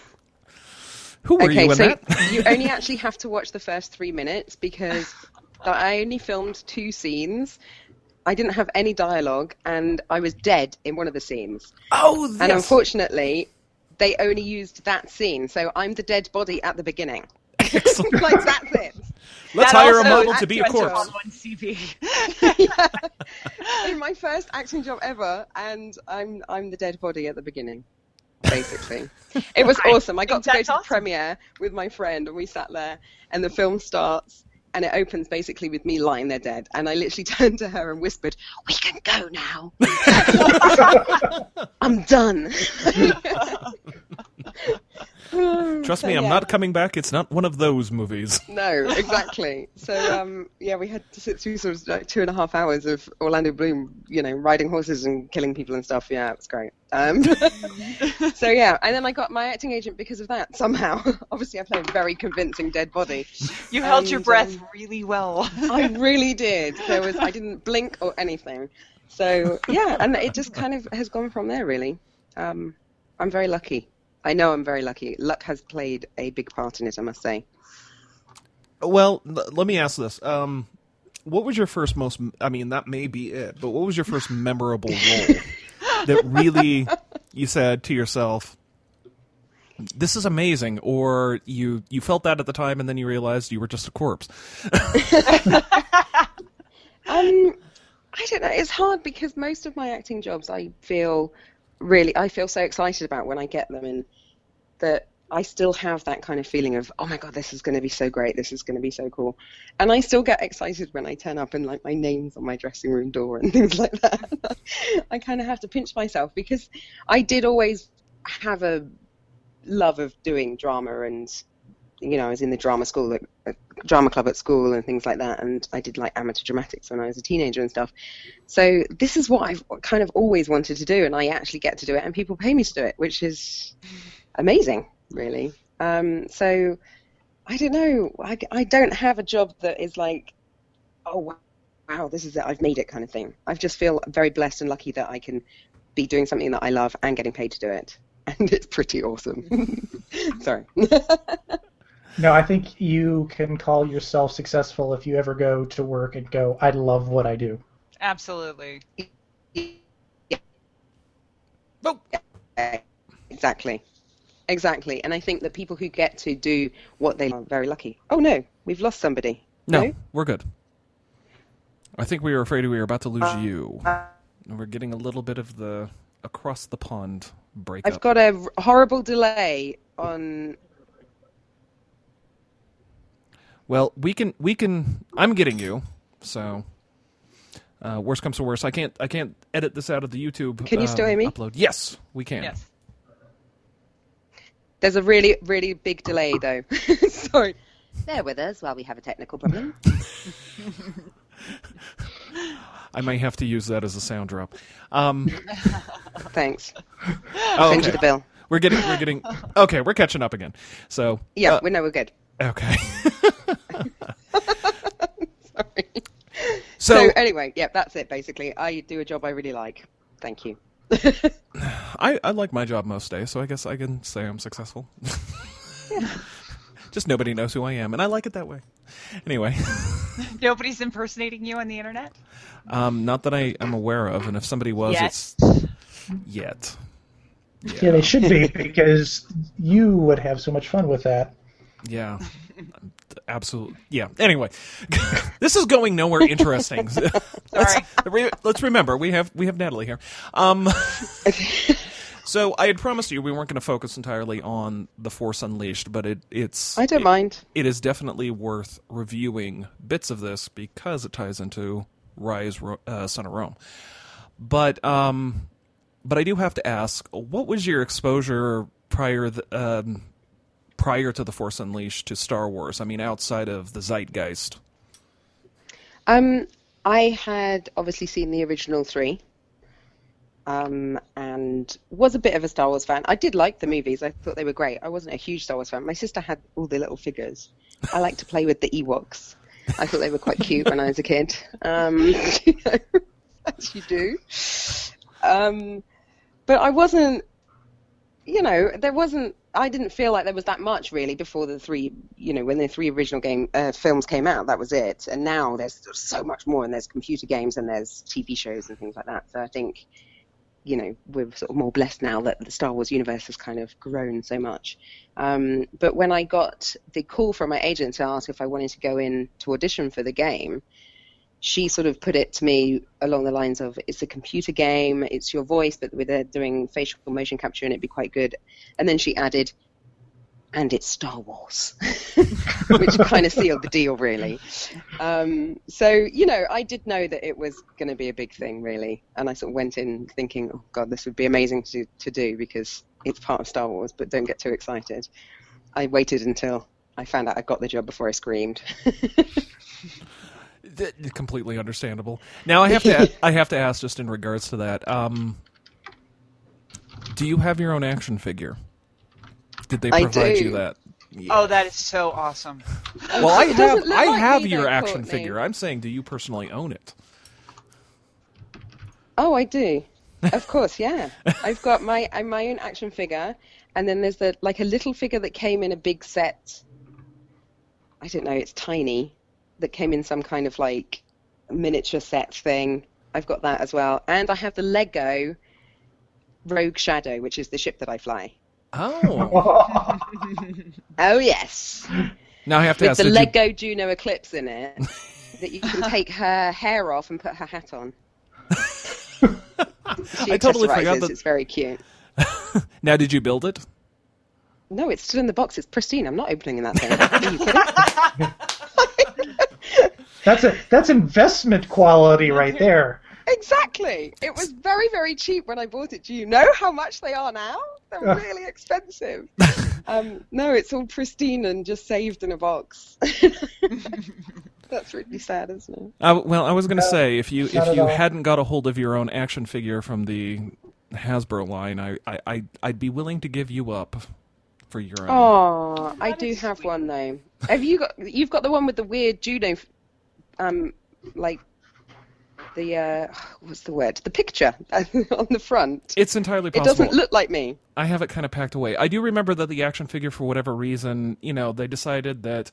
Speaker 4: Who were
Speaker 7: okay,
Speaker 4: you in
Speaker 7: so
Speaker 4: that?
Speaker 7: you only actually have to watch the first three minutes because I only filmed two scenes. I didn't have any dialogue, and I was dead in one of the scenes.
Speaker 4: oh,
Speaker 7: And unfortunately, they only used that scene, so I'm the dead body at the beginning.
Speaker 4: Excellent.
Speaker 7: like that's it.
Speaker 4: Let's
Speaker 6: That
Speaker 4: hire a model to be a corpse.
Speaker 6: on one CV.
Speaker 7: In my first acting job ever, and I'm I'm the dead body at the beginning. Basically, it was
Speaker 6: I
Speaker 7: awesome. I got to go
Speaker 6: that's
Speaker 7: to the
Speaker 6: awesome.
Speaker 7: premiere with my friend, and we sat there, and the film starts, and it opens basically with me lying there dead, and I literally turned to her and whispered, "We can go now. I'm done."
Speaker 4: Trust
Speaker 7: So,
Speaker 4: me, I'm
Speaker 7: yeah.
Speaker 4: not coming back. It's not one of those movies.
Speaker 7: No, exactly. So um, yeah, we had to sit through sort of like two and a half hours of Orlando Bloom, you know, riding horses and killing people and stuff. Yeah, it was great. Um, so yeah, and then I got my acting agent because of that somehow. Obviously, I played a very convincing dead body.
Speaker 6: You held your breath
Speaker 7: um,
Speaker 6: really well.
Speaker 7: I really did. There was I didn't blink or anything. So yeah, and it just kind of has gone from there. Really, um, I'm very lucky. I know I'm very lucky. Luck has played a big part in it, I must say.
Speaker 4: Well, let me ask this: um, What was your first most? I mean, that may be it, but what was your first memorable role that really you said to yourself, "This is amazing," or you you felt that at the time and then you realized you were just a corpse?
Speaker 7: Um, I don't know. It's hard because most of my acting jobs, I feel really, I feel so excited about when I get them, and that I still have that kind of feeling of, oh my god, this is going to be so great, this is going to be so cool, and I still get excited when I turn up and like my name's on my dressing room door and things like that. I kind of have to pinch myself because I did always have a love of doing drama and you know, I was in the drama school, drama club at school, and things like that. And I did like amateur dramatics when I was a teenager and stuff. So this is what I've kind of always wanted to do, and I actually get to do it, and people pay me to do it, which is amazing, really. Um, so I don't know. I, I don't have a job that is like, oh wow, this is it, I've made it, kind of thing. I just feel very blessed and lucky that I can be doing something that I love and getting paid to do it. And it's pretty awesome. Sorry.
Speaker 5: No, I think you can call yourself successful if you ever go to work and go, I love what I do.
Speaker 6: Absolutely.
Speaker 4: Oh,
Speaker 7: exactly. Exactly. And I think that people who get to do what they are very lucky. Oh no, we've lost somebody.
Speaker 4: no, we're good. I think we were afraid we were about to lose
Speaker 7: Uh,
Speaker 4: you. And we're getting a little bit of the across the pond breakup.
Speaker 7: I've got a r- horrible delay on.
Speaker 4: Well, we can we can. I'm getting you. So, uh, worst comes to worst, I can't I can't edit this out of the YouTube.
Speaker 7: Can you still
Speaker 4: um,
Speaker 7: hear me?
Speaker 4: Upload. Yes, we can.
Speaker 6: Yes.
Speaker 7: There's a really, really big delay though. Sorry. Bear with us while we have a technical problem.
Speaker 4: I may have to use that as a sound drop. Um,
Speaker 7: Thanks.
Speaker 4: oh,
Speaker 7: Send you the bill.
Speaker 4: We're getting we're getting okay. We're catching up again. So
Speaker 7: Yeah,
Speaker 4: uh,
Speaker 7: we know we're good.
Speaker 4: Okay.
Speaker 7: Sorry.
Speaker 4: So,
Speaker 7: So anyway, yeah, that's it basically. I do a job I really like. Thank you.
Speaker 4: I, I like my job most days, so I guess I can say I'm successful. Just nobody knows who I am, and I like it that way. Anyway,
Speaker 6: Nobody's impersonating you on the internet?
Speaker 4: um, not that I am aware of, and if somebody was,
Speaker 6: Yet.
Speaker 4: it's yet.
Speaker 5: Yeah, they should be because you would have so much fun with that.
Speaker 4: Yeah. Absolutely. Yeah. Anyway, this is going nowhere interesting. let's, re- let's remember we have we have Natalie here. Um, so I had promised you we weren't going to focus entirely on the Force Unleashed, but it it's
Speaker 7: I don't
Speaker 4: it-
Speaker 7: mind.
Speaker 4: it is definitely worth reviewing bits of this because it ties into Ryse, uh, Son of Rome. But um, but I do have to ask, what was your exposure prior th- um, prior to the Force Unleashed to Star Wars? I mean, outside of the zeitgeist.
Speaker 7: Um, I had obviously seen the original three, um, and was a bit of a Star Wars fan. I did like the movies; I thought they were great. I wasn't a huge Star Wars fan. My sister had all the little figures. I like to play with the Ewoks. I thought they were quite cute when I was a kid. Um, you know, as you do. Um, but I wasn't. You know, there wasn't. I didn't feel like there was that much really before the three. You know, when the three original game uh, films came out, that was it. And now there's so much more, and there's computer games, and there's TV shows and things like that. So I think, you know, we're sort of more blessed now that the Star Wars universe has kind of grown so much. Um, but when I got the call from my agent to ask if I wanted to go in to audition for the game, she sort of put it to me along the lines of it's a computer game, it's your voice, but it doing facial motion capture and it'd be quite good. And then she added, and it's Star Wars, which kind of sealed the deal, really. Um, so, you know, I did know that it was going to be a big thing, really. And I sort of went in thinking, oh, God, this would be amazing to, to do because it's part of Star Wars, but don't get too excited. I waited until I found out I got the job before I screamed.
Speaker 4: Th- completely understandable. Now I have to I have to ask just in regards to that. Um, do you have your own action figure? Did they provide you that?
Speaker 6: Oh, that is so awesome.
Speaker 4: Well, I have I
Speaker 7: like
Speaker 4: have your action
Speaker 7: Courtney.
Speaker 4: figure. I'm saying, do you personally own it?
Speaker 7: Oh, I do. Of course, yeah. I've got my my own action figure, and then there's the like a little figure that came in a big set. I don't know, it's tiny, that came in some kind of like miniature set thing. I've got that as well, and I have the Lego Rogue Shadow, which is the ship that I fly.
Speaker 4: Oh,
Speaker 7: Oh yes,
Speaker 4: now I have to
Speaker 7: with
Speaker 4: ask.
Speaker 7: the
Speaker 4: did you-
Speaker 7: Lego Juno Eclipse in it, that you can take her hair off and put her hat on. She
Speaker 4: I totally forgot that-
Speaker 7: It's very cute.
Speaker 4: now, did you build it?
Speaker 7: No, it's still in the box. It's pristine. I'm not opening that thing. Are you kidding?
Speaker 5: That's a that's investment quality right there.
Speaker 7: exactly. It was very, very cheap when I bought it. Do you know how much they are now? They're
Speaker 5: Ugh.
Speaker 7: really expensive. Um, no, it's all pristine and just saved in a box. That's really sad, isn't it?
Speaker 4: Uh, well, I was going to say if you if you
Speaker 5: all.
Speaker 4: hadn't got a hold of your own action figure from the Hasbro line, I I I'd, I'd be willing to give you up for your own.
Speaker 7: Oh, I do have
Speaker 6: sweet.
Speaker 7: one though. Have you got? You've got the one with the weird judo, um, like the uh, what's the word? The picture on the front.
Speaker 4: It's entirely
Speaker 7: It doesn't look like me.
Speaker 4: I have it kind of packed away. I do remember that the action figure, for whatever reason, you know, they decided that,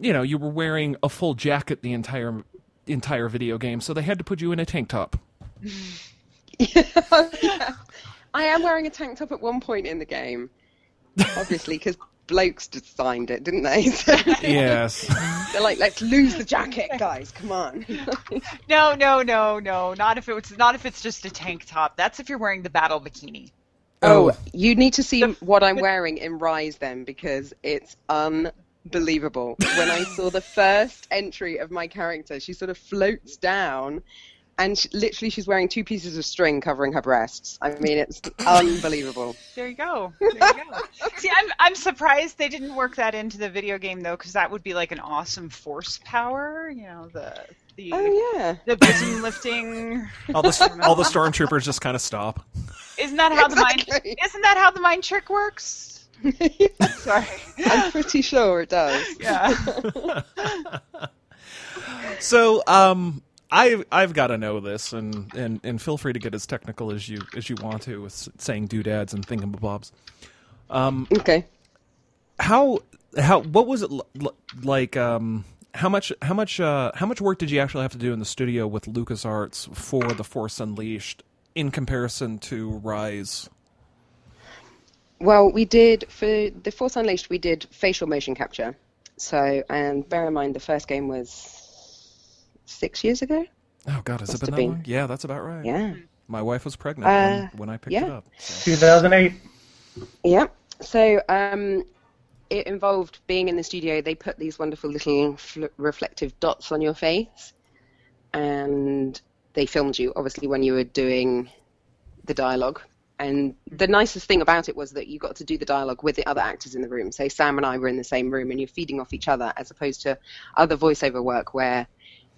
Speaker 4: you know, you were wearing a full jacket the entire entire video game, so they had to put you in a tank top. yeah.
Speaker 7: I am wearing a tank top at one point in the game, obviously, because blokes designed it, didn't they? So
Speaker 4: Yes.
Speaker 7: they're like, let's lose the jacket, guys. Come on.
Speaker 6: No, no, no, no. Not if it's not if it's just a tank top. That's if you're wearing the battle bikini.
Speaker 7: Oh, oh you need to see what I'm wearing in Ryse then, because it's unbelievable. When I saw the first entry of my character, she sort of floats down, and she, literally she's wearing two pieces of string covering her breasts. I mean, it's unbelievable.
Speaker 6: There you go. There you go. See, I'm I'm surprised they didn't work that into the video game though, because that would be like an awesome force power. You know, the the
Speaker 7: Oh yeah.
Speaker 6: the bosom lifting.
Speaker 4: All the all the stormtroopers just kind of stop.
Speaker 6: Isn't that how the mind? Isn't that how the mind trick works? Sorry.
Speaker 7: I'm pretty sure it does.
Speaker 6: Yeah.
Speaker 4: So, um, I I've got to know this, and, and and feel free to get as technical as you as you want to with saying doodads and thingamabobs.
Speaker 7: Okay.
Speaker 4: How how what was it l- like? Um, how much how much uh, how much work did you actually have to do in the studio with LucasArts for The Force Unleashed in comparison to Ryse?
Speaker 7: Well, we did for the Force Unleashed. We did facial motion capture. So, and bear in mind, the first game was six years ago.
Speaker 4: Oh God, has
Speaker 7: Must
Speaker 4: it been
Speaker 7: have
Speaker 4: that
Speaker 7: been.
Speaker 4: long? Yeah, that's about right.
Speaker 7: Yeah.
Speaker 4: My wife was pregnant
Speaker 7: Uh,
Speaker 4: when, when I picked
Speaker 7: yeah.
Speaker 4: it up. so.
Speaker 5: 2008.
Speaker 7: Yeah. So um, it involved being in the studio. They put these wonderful little fl- reflective dots on your face, and they filmed you, obviously, when you were doing the dialogue. And the nicest thing about it was that you got to do the dialogue with the other actors in the room. So Sam and I were in the same room, and you're feeding off each other, as opposed to other voiceover work where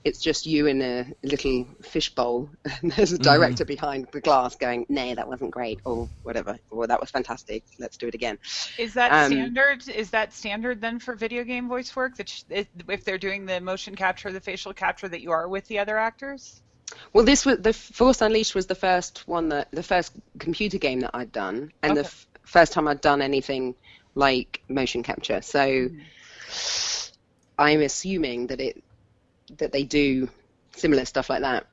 Speaker 7: it's just you in a little fishbowl, and there's a director behind the glass going, "Nay, that wasn't great," or whatever, or "That was fantastic. Let's do it again."
Speaker 6: Is that
Speaker 7: Um,
Speaker 6: standard? Is that standard then for video game voice work? That sh- if if they're doing the motion capture, the facial capture, that you are with the other actors?
Speaker 7: Well, this was the Force Unleashed was the first one that the first computer game that I'd done, and the f- first time I'd done anything like motion capture. So I'm assuming that it that they do similar stuff like that.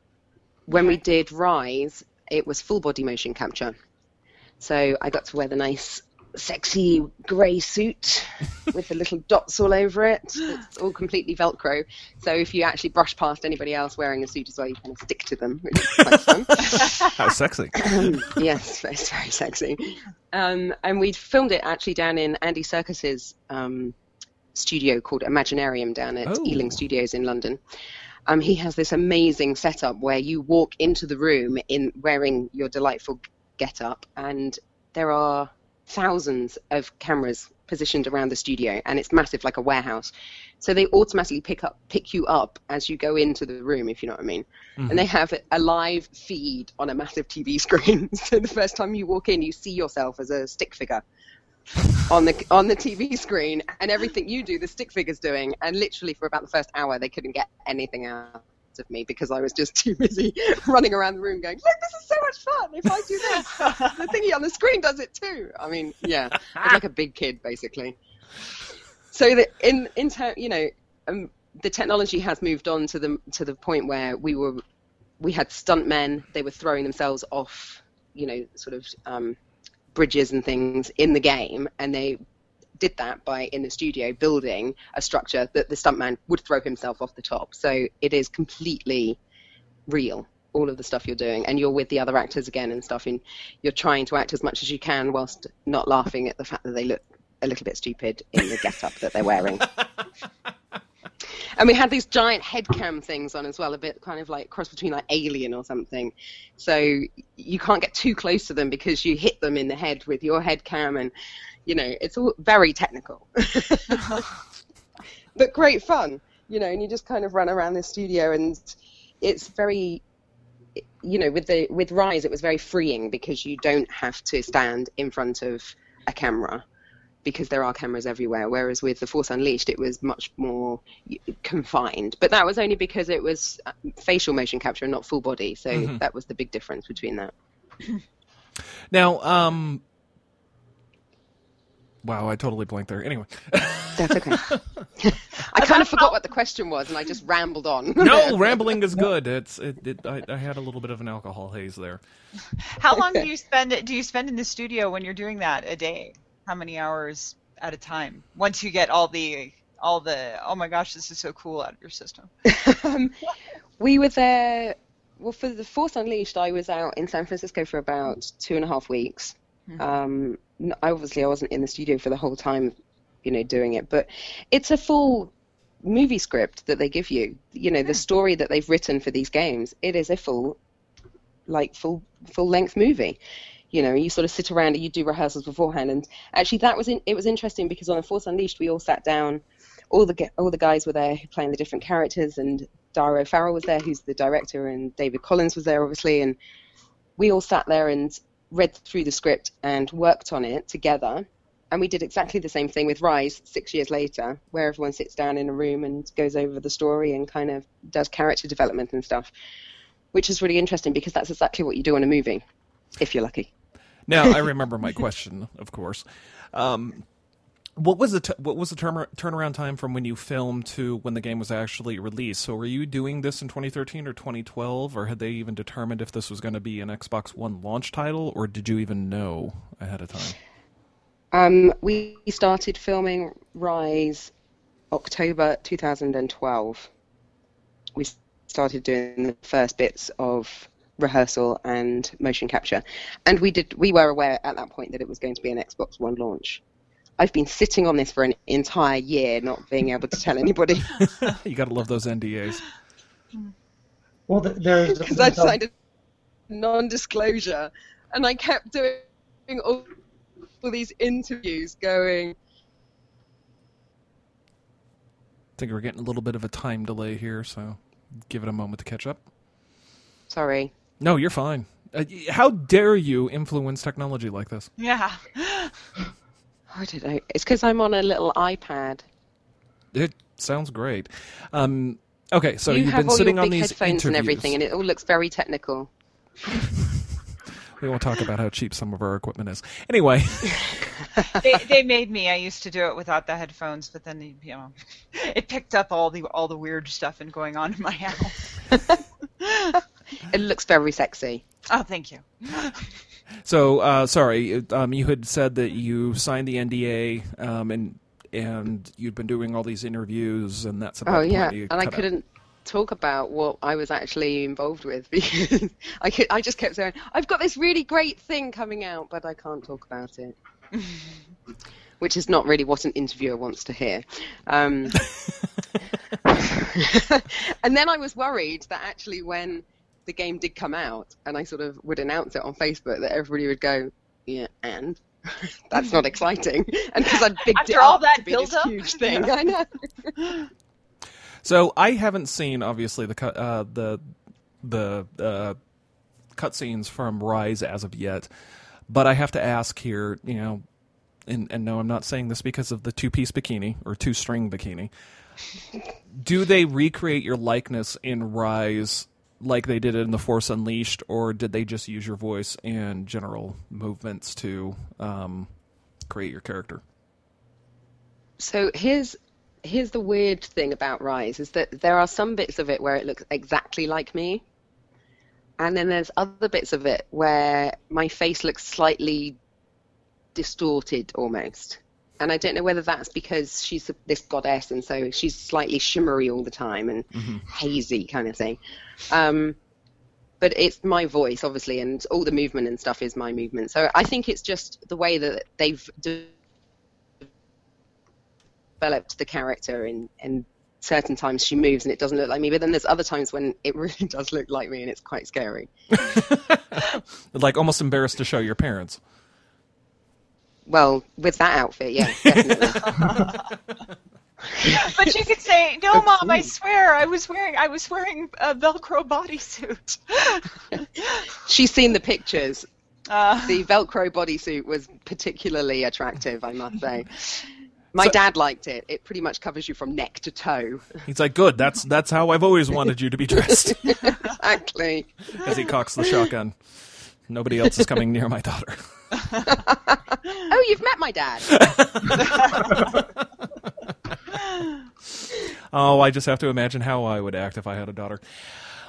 Speaker 7: When we did Ryse, it was full body motion capture. So I got to wear the nice, sexy grey suit with the little dots all over it. It's all completely Velcro. So if you actually brush past anybody else wearing a suit as well, you kind of stick to them, which is quite fun.
Speaker 4: How sexy!
Speaker 7: yes, it's very sexy. Um, and we filmed it actually down in Andy Serkis's um, studio called Imaginarium down at
Speaker 4: Oh.
Speaker 7: Ealing Studios in London. Um, he has this amazing setup where you walk into the room in wearing your delightful get-up, and there are thousands of cameras positioned around the studio, and it's massive, like a warehouse. So they automatically pick up, pick you up as you go into the room, if you know what I mean. And they have a live feed on a massive TV screen. so the first time you walk in, you see yourself as a stick figure on the on the TV screen, and everything you do, the stick figure's doing. And literally for about the first hour, they couldn't get anything out of me because I was just too busy running around the room going, "Look, this is so much fun! If I do this, the thingy on the screen does it too." I mean, yeah, I was like a big kid basically. So that in in ter- you know, um, the technology has moved on to the to the point where we were we had stuntmen. They were throwing themselves off, you know, sort of um, bridges and things in the game, and they did that by in the studio building a structure that the stuntman would throw himself off the top. So it is completely real. All of the stuff you're doing, and you're with the other actors again and stuff, and you're trying to act as much as you can whilst not laughing at the fact that they look a little bit stupid in the get-up that they're wearing. And we had these giant head cam things on as well, a bit kind of like cross between like Alien or something. So you can't get too close to them because you hit them in the head with your head cam, and you know it's all very technical, but great fun. You know, and you just kind of run around the studio, and it's very, you know, with the with Ryse, it was very freeing because you don't have to stand in front of a camera because there are cameras everywhere. Whereas with The Force Unleashed, it was much more confined. But that was only because it was uh, facial motion capture and not full body. So that was the big difference between that.
Speaker 4: Now, um, wow, I totally blanked there. Anyway,
Speaker 7: That's okay. I kind of forgot what the question was, and I just rambled on.
Speaker 4: no, rambling is good. It's it, it, I, I had a little bit of an alcohol haze there.
Speaker 6: How long do you spend do you spend in the studio when you're doing that a day? How many hours at a time? Once you get all the all the oh my gosh, this is so cool out of your system.
Speaker 7: um, we were there. Well, for the Force Unleashed, I was out in San Francisco for about two and a half weeks. Um, obviously I wasn't in the studio for the whole time, you know, doing it. But it's a full movie script that they give you. You know, the story that they've written for these games. It is a full, like full full length movie. You know, you sort of sit around and you do rehearsals beforehand. And actually, that was in, it was interesting because on the Force Unleashed, we all sat down. All the all the guys were there playing the different characters, and Dario Farrell was there, who's the director, and David Collins was there, obviously, and we all sat there and read through the script and worked on it together. And we did exactly the same thing with Ryse six years later, where everyone sits down in a room and goes over the story and kind of does character development and stuff, which is really interesting because that's exactly what you do on a movie, if you're lucky.
Speaker 4: Now I remember my question, of course. Um, what was the t- what was the turnaround time from when you filmed to when the game was actually released? So were you doing this in 2013 or 2012, or had they even determined if this was going to be an Xbox One launch title, or did you even know ahead of time?
Speaker 7: Um, we started filming Ryse October 2012. We started doing the first bits of rehearsal and motion capture, and we did. We were aware at that point that it was going to be an Xbox One launch. I've been sitting on this for an entire year, not being able to tell anybody
Speaker 4: you got to love those NDAs.
Speaker 5: Well, there's
Speaker 7: because I'd
Speaker 5: a-
Speaker 7: signed a non-disclosure, and I kept doing all, all these interviews, going,
Speaker 4: I think we're getting a little bit of a time delay here, so give it a moment to catch up.
Speaker 7: "Sorry,
Speaker 4: No, you're fine. Uh, how dare you influence technology like this?
Speaker 6: Yeah.
Speaker 7: I don't know. It's because I'm on a little iPad."
Speaker 4: It sounds great. Um, okay, so
Speaker 7: you
Speaker 4: have
Speaker 7: have
Speaker 4: been
Speaker 7: all
Speaker 4: sitting
Speaker 7: your
Speaker 4: on
Speaker 7: big
Speaker 4: these
Speaker 7: headphones and everything, and it all looks very technical.
Speaker 4: We won't talk about how cheap some of our equipment is. Anyway,
Speaker 6: they, they made me. I used to do it without the headphones, but then you know, it picked up all the all the weird stuff and going on in my house.
Speaker 7: It looks very sexy.
Speaker 6: Oh, thank you.
Speaker 4: so uh, sorry, um, you had said that you signed the NDA um, and and you'd been doing all these interviews, and that's about
Speaker 7: Oh yeah,
Speaker 4: you
Speaker 7: and I couldn't talk about what I was actually involved with because I could, I just kept saying I've got this really great thing coming out, but I can't talk about it. Which is not really what an interviewer wants to hear. Um, and then I was worried that actually when the game did come out and I sort of would announce it on Facebook that everybody would go, yeah, and that's not exciting. And because I'd bigged
Speaker 6: After
Speaker 7: it
Speaker 6: all
Speaker 7: up
Speaker 6: that
Speaker 7: to be this
Speaker 6: build-up?
Speaker 7: huge thing, I know.
Speaker 4: So I haven't seen obviously the cut uh, the the uh, cutscenes from Ryse as of yet, but I have to ask here, you know, and, and no, I'm not saying this because of the two piece bikini or two string bikini. Do they recreate your likeness in Ryse like they did in the Force Unleashed, or did they just use your voice and general movements to um, create your character?
Speaker 7: So here's here's the weird thing about Ryse is that there are some bits of it where it looks exactly like me, and then there's other bits of it where my face looks slightly distorted almost. And I don't know whether that's because she's this goddess and so she's slightly shimmery all the time and hazy kind of thing. Um, but it's my voice, obviously, and all the movement and stuff is my movement. So I think it's just the way that they've de- developed the character and and certain times she moves and it doesn't look like me but then there's other times when it really does look like me and it's quite scary
Speaker 4: Like almost embarrassed to show your parents.
Speaker 7: Well with that outfit yeah definitely
Speaker 6: But you could say, "No, mom, I swear, I was wearing I was wearing a Velcro bodysuit."
Speaker 7: she's seen the pictures
Speaker 6: Uh,
Speaker 7: The Velcro bodysuit was particularly attractive, I must say. My dad liked it. It pretty much covers you from neck to toe.
Speaker 4: He's like, good. That's that's how I've always wanted you to be dressed.
Speaker 7: exactly.
Speaker 4: As he cocks the shotgun. Nobody else is coming near my daughter.
Speaker 7: Oh, you've met my dad.
Speaker 4: Oh, I just have to imagine how I would act if I had a daughter.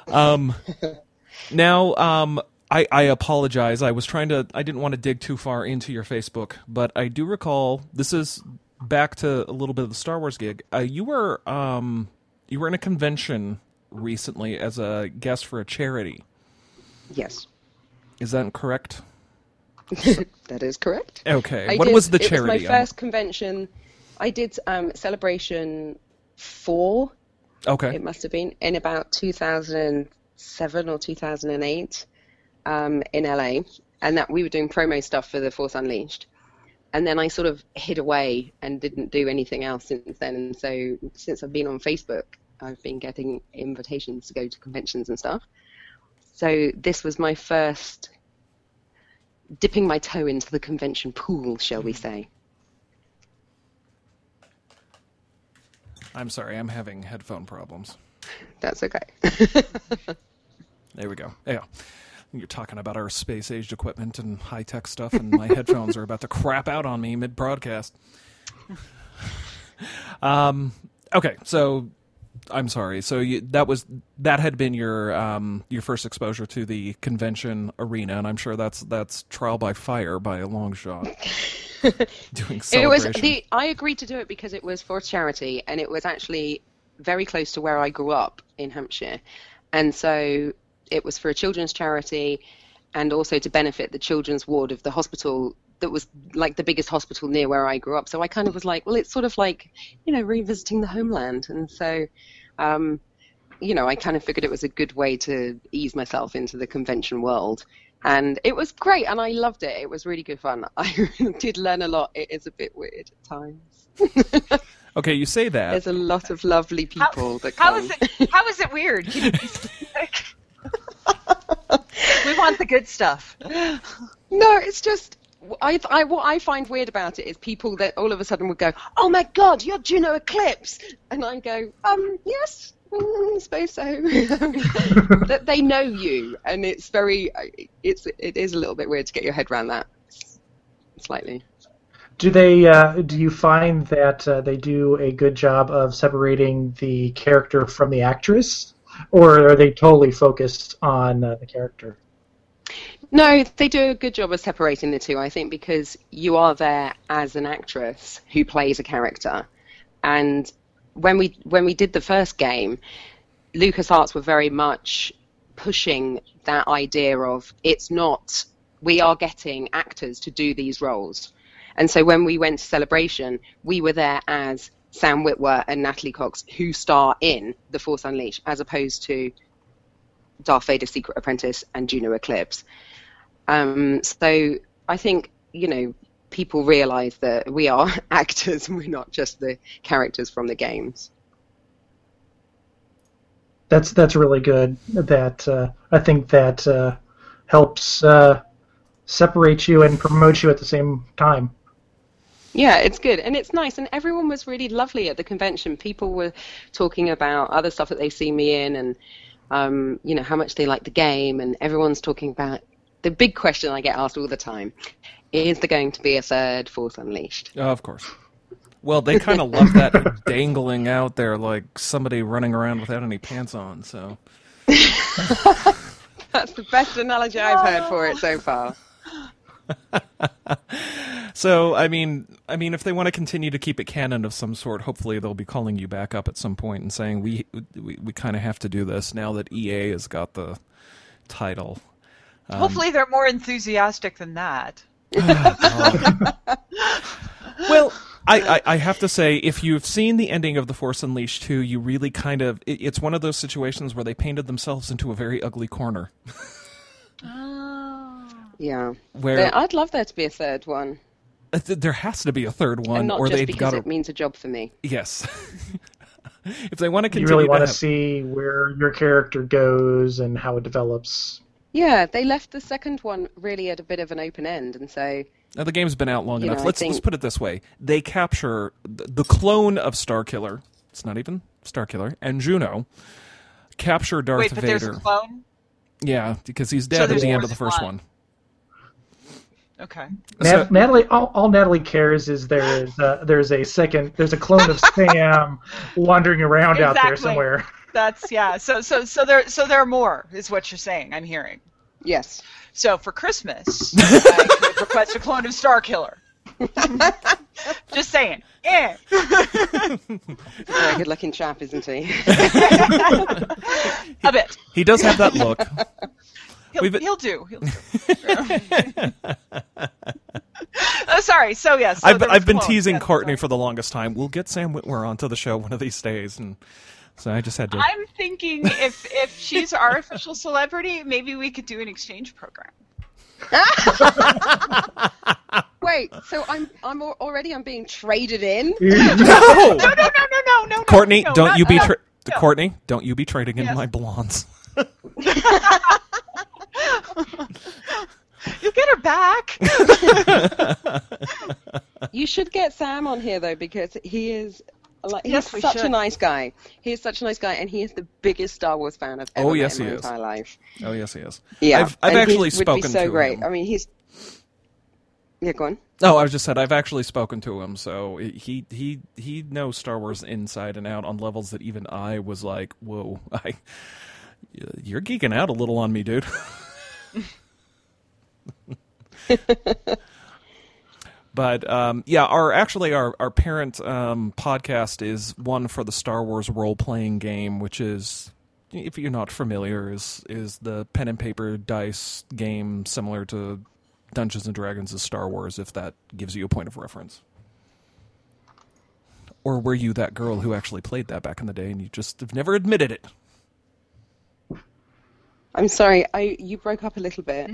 Speaker 4: Um, now, um, I, I apologize. I was trying to. I didn't want to dig too far into your Facebook, but I do recall this is back to a little bit of the Star Wars gig. Uh, you were um, you were in a convention recently as a guest for a charity.
Speaker 7: yes,
Speaker 4: Is that correct?
Speaker 7: that is correct.
Speaker 4: Okay.
Speaker 7: I
Speaker 4: what
Speaker 7: did-
Speaker 4: was the
Speaker 7: It was
Speaker 4: charity?
Speaker 7: my first convention. I did um, Celebration 4,
Speaker 4: okay.
Speaker 7: it must have been, in about 2007 or 2008 um, in LA. And that we were doing promo stuff for The Force Unleashed. And then I sort of hid away and didn't do anything else since then. And so since I've been on Facebook, I've been getting invitations to go to conventions and stuff. So this was my first dipping my toe into the convention pool, shall we say.
Speaker 4: I'm sorry. I'm having headphone problems.
Speaker 7: That's okay.
Speaker 4: There we go. Yeah. You're talking about our space aged equipment and high tech stuff, and my headphones are about to crap out on me mid broadcast. Um, okay, so I'm sorry. So you, that was that had been your um, your first exposure to the convention arena, and I'm sure that's that's trial by fire by a long shot. Doing
Speaker 7: It was the I agreed to do it because it was for charity and it was actually very close to where I grew up in Hampshire. And so it was for a children's charity and also to benefit the children's ward of the hospital that was like the biggest hospital near where I grew up. So I kind of was like, well, it's sort of like, you know, revisiting the homeland. And so, um, you know, I kind of figured it was a good way to ease myself into the convention world. And it was great, and I loved it. It was really good fun. I did learn a lot. It is a bit weird at times.
Speaker 4: okay, you say that.
Speaker 7: There's a lot of lovely people that come.
Speaker 6: is it? How is it weird? Can you be specific? we want the good stuff.
Speaker 7: No, it's just I, I what I find weird about it is people that all of a sudden would go, "Oh my God, you're Juno Eclipse," and I go, "Um, yes." mm, I suppose so. that they know you, and it's very, it's it is a little bit weird to get your head around that, slightly.
Speaker 5: Do they? Uh, do you find that uh, they do a good job of separating the character from the actress, or are they totally focused on uh, the character?
Speaker 7: No, they do a good job of separating the two, I think, because you are there as an actress who plays a character. And when we when we did the first game, LucasArts were very much pushing that idea of it's not we are getting actors to do these roles. And so when we went to Celebration, we were there as Sam Witwer and Natalie Cox, who star in The Force Unleashed, as opposed to Darth Vader's Secret Apprentice and Juno Eclipse. Um, so I think you know people realise that we are actors we're not just the characters from the games.
Speaker 5: That's that's really good. That uh, I think that uh, helps uh, separate you and promote you at the same time.
Speaker 7: Yeah, it's good and it's nice, and everyone was really lovely at the convention. People were talking about other stuff that they see me in, and um, you know how much they like the game, and everyone's talking about the big question I get asked all the time: Is there going to be a third Force Unleashed?
Speaker 4: Oh, of course. Well, they kind of love that dangling out there like somebody running around without any pants on. So
Speaker 7: That's the best analogy I've heard for it so far.
Speaker 4: So I mean, I mean, if they want to continue to keep it canon of some sort, hopefully they'll be calling you back up at some point and saying we we, we kind of have to do this now that EA has got the title.
Speaker 6: Um, hopefully, they're more enthusiastic than that.
Speaker 4: Well, I, I, I have to say, if you've seen the ending of The Force Unleashed 2, you really kind of. It, it's one of those situations where they painted themselves into a very ugly corner. Oh.
Speaker 7: Yeah.
Speaker 4: Where
Speaker 7: I'd love there to be a third one.
Speaker 4: Uh, th- there has to be a third one,
Speaker 7: and not
Speaker 4: or
Speaker 7: just
Speaker 4: they've
Speaker 7: because
Speaker 4: got to.
Speaker 7: it means a job for me.
Speaker 4: Yes. if they want to continue, You
Speaker 5: really want
Speaker 4: to
Speaker 5: to
Speaker 4: have-
Speaker 5: see where your character goes and how it develops.
Speaker 7: Yeah, they left the second one really at a bit of an open end, and so
Speaker 4: Now, the game's been out long enough.
Speaker 7: know,
Speaker 4: let's let's put it this way: they capture the, the clone of Starkiller. It's not even Starkiller and Juno capture Darth
Speaker 6: Wait, but there's
Speaker 4: Vader.
Speaker 6: a clone.
Speaker 4: Yeah, because he's
Speaker 6: So
Speaker 4: dead at the end of the first
Speaker 6: one.
Speaker 4: one.
Speaker 6: Okay.
Speaker 5: Nat-
Speaker 4: So-
Speaker 5: Natalie, all, all Natalie cares is there is uh, there's a second there's a clone of Sam wandering around out there somewhere.
Speaker 6: That's yeah. So so so there so there are more is what you're saying. I'm hearing.
Speaker 7: yes.
Speaker 6: So for Christmas, I could request a clone of Starkiller. Just saying. Eh.
Speaker 7: Very good looking chap, isn't he?
Speaker 6: A bit.
Speaker 4: He does have that look.
Speaker 6: He'll,
Speaker 4: We've-
Speaker 6: he'll do. He'll do. oh, sorry. So yes. so
Speaker 4: I've I've been
Speaker 6: clones,
Speaker 4: teasing
Speaker 6: yes,
Speaker 4: Courtney
Speaker 6: sorry.
Speaker 4: for the longest time. We'll get Sam Witwer onto the show one of these days, and so I just had to.
Speaker 6: I'm thinking if if she's our official celebrity, maybe we could do an exchange program.
Speaker 7: Wait, so I'm I'm already I'm being traded in.
Speaker 4: no,
Speaker 6: No, no, no, no, no, no.
Speaker 4: Courtney,
Speaker 6: no,
Speaker 4: don't
Speaker 6: not-
Speaker 4: you be
Speaker 6: no,
Speaker 4: tra-
Speaker 6: no.
Speaker 4: Courtney, don't you be trading in
Speaker 6: Yes.
Speaker 4: my blondes.
Speaker 6: You'll get her back.
Speaker 7: You should get Sam on here though because he is like he's
Speaker 6: Yes, we
Speaker 7: such a nice guy. He is such a nice guy, and he is the biggest Star Wars fan I've ever
Speaker 4: Oh,
Speaker 7: met
Speaker 4: yes,
Speaker 7: in my
Speaker 4: he is.
Speaker 7: entire life.
Speaker 4: Oh yes, he is.
Speaker 7: Yeah,
Speaker 4: I've, I've
Speaker 7: and he
Speaker 4: actually
Speaker 7: would be so
Speaker 4: to
Speaker 7: great.
Speaker 4: him.
Speaker 7: I mean, he's yeah, go on.
Speaker 4: Oh, I was just said I've actually spoken to him, so he he he knows Star Wars inside and out on levels that even I was like, "Whoa, I you're geeking out a little on me, dude." but um, yeah, our actually our our parent um, podcast is one for the Star Wars role playing game, which is if you're not familiar, is is the pen and paper dice game similar to Dungeons and Dragons' Star Wars, if that gives you a point of reference. Or were you that girl who actually played that back in the day and you just have never admitted it?
Speaker 7: I'm sorry, I you broke up a little bit.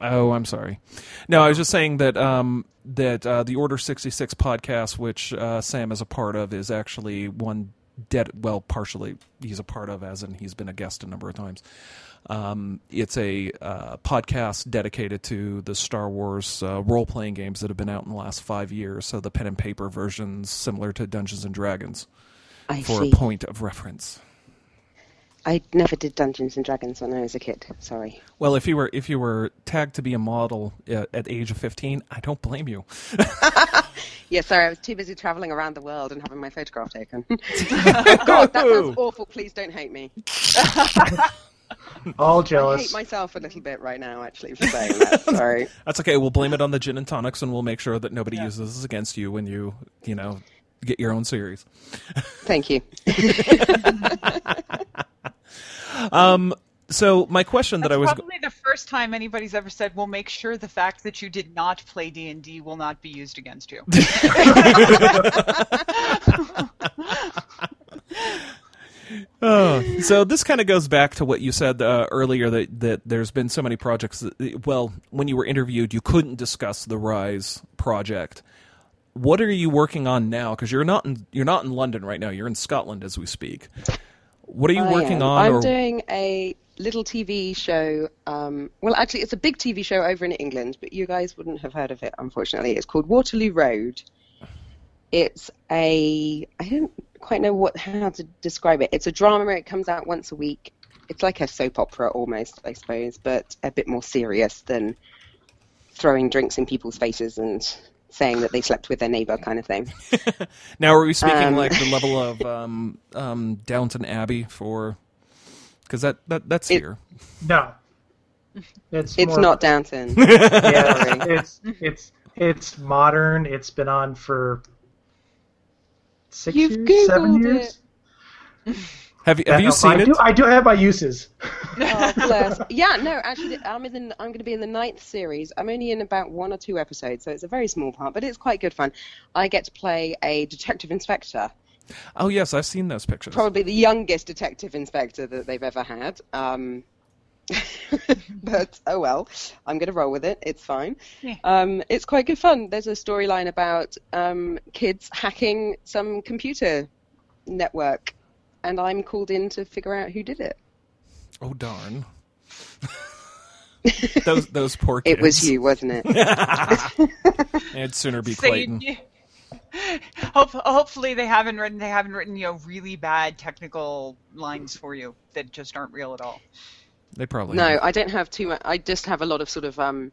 Speaker 4: Oh, I'm sorry. No, I was just saying that um, that uh, the Order 66 podcast, which uh, Sam is a part of, is actually one dead. Well, partially he's a part of, as in he's been a guest a number of times. Um, it's a uh, podcast dedicated to the Star Wars uh, role playing games that have been out in the last five years. So the pen and paper versions, similar to Dungeons and Dragons,
Speaker 7: I
Speaker 4: for
Speaker 7: see.
Speaker 4: a point of reference.
Speaker 7: I never did Dungeons and Dragons when I was a kid. Sorry.
Speaker 4: Well, if you were if you were tagged to be a model at, at age of 15, I don't blame you.
Speaker 7: Yeah, sorry, I was too busy traveling around the world and having my photograph taken. God, that sounds awful. Please don't hate me.
Speaker 5: All
Speaker 7: I hate myself a little bit right now, actually, for saying that. Sorry.
Speaker 4: That's okay. We'll blame it on the gin and tonics, and we'll make sure that nobody uses this against you when you, you know, get your own series.
Speaker 7: Thank you.
Speaker 4: So my question that I was
Speaker 6: probably the first time anybody's ever said, "We'll make sure the fact that you did not play D and D will not be used against you."
Speaker 4: Oh, so this kind of goes back to what you said uh, earlier that that there's been so many projects. That, well, when you were interviewed, you couldn't discuss the Ryse project. What are you working on now? Because you're not in you're not in London right now. You're in Scotland as we speak. What are you
Speaker 7: I
Speaker 4: working
Speaker 7: am.
Speaker 4: on?
Speaker 7: I'm
Speaker 4: or-
Speaker 7: doing a little TV show. Um, well, actually, it's a big TV show over in England, but you guys wouldn't have heard of it, unfortunately. It's called Waterloo Road. It's a I don't quite know what how to describe it. It's a drama. It comes out once a week. It's like a soap opera almost, I suppose, but a bit more serious than throwing drinks in people's faces and saying that they slept with their neighbor kind of thing.
Speaker 4: Now, are we speaking
Speaker 7: Um,
Speaker 4: like the level of um, um, Downton Abbey for? Because that, that that's
Speaker 7: It-
Speaker 4: here.
Speaker 5: No. It's
Speaker 7: It's
Speaker 5: more-
Speaker 7: not Downton.
Speaker 5: Yeah, it's it's it's modern. It's been on for 6
Speaker 7: You've
Speaker 5: years, seven
Speaker 7: Googled
Speaker 5: years.
Speaker 4: Have you have you seen
Speaker 5: I
Speaker 4: it?
Speaker 5: Do, I do have my uses.
Speaker 7: Oh, bless. Yeah, no, actually, I'm in. The, I'm going to be in the ninth series. I'm only in about one or two episodes, so it's a very small part, but it's quite good fun. I get to play a detective inspector,
Speaker 4: Oh yes, I've seen those pictures.
Speaker 7: probably the youngest detective inspector that they've ever had. Um, but oh well, I'm going to roll with it. It's fine.
Speaker 6: Yeah.
Speaker 7: Um, it's quite good fun. There's a storyline about um, kids hacking some computer network, and I'm called in to figure out who did it.
Speaker 4: Oh darn. those those poor kids.
Speaker 7: It was you, wasn't it?
Speaker 4: It'd sooner be
Speaker 6: So
Speaker 4: Clayton.
Speaker 6: you- Hope, hopefully they haven't written they haven't written you know really bad technical lines for you that just aren't real at all.
Speaker 4: They probably
Speaker 7: No,
Speaker 4: have.
Speaker 7: I don't have too much. I just have a lot of sort of um.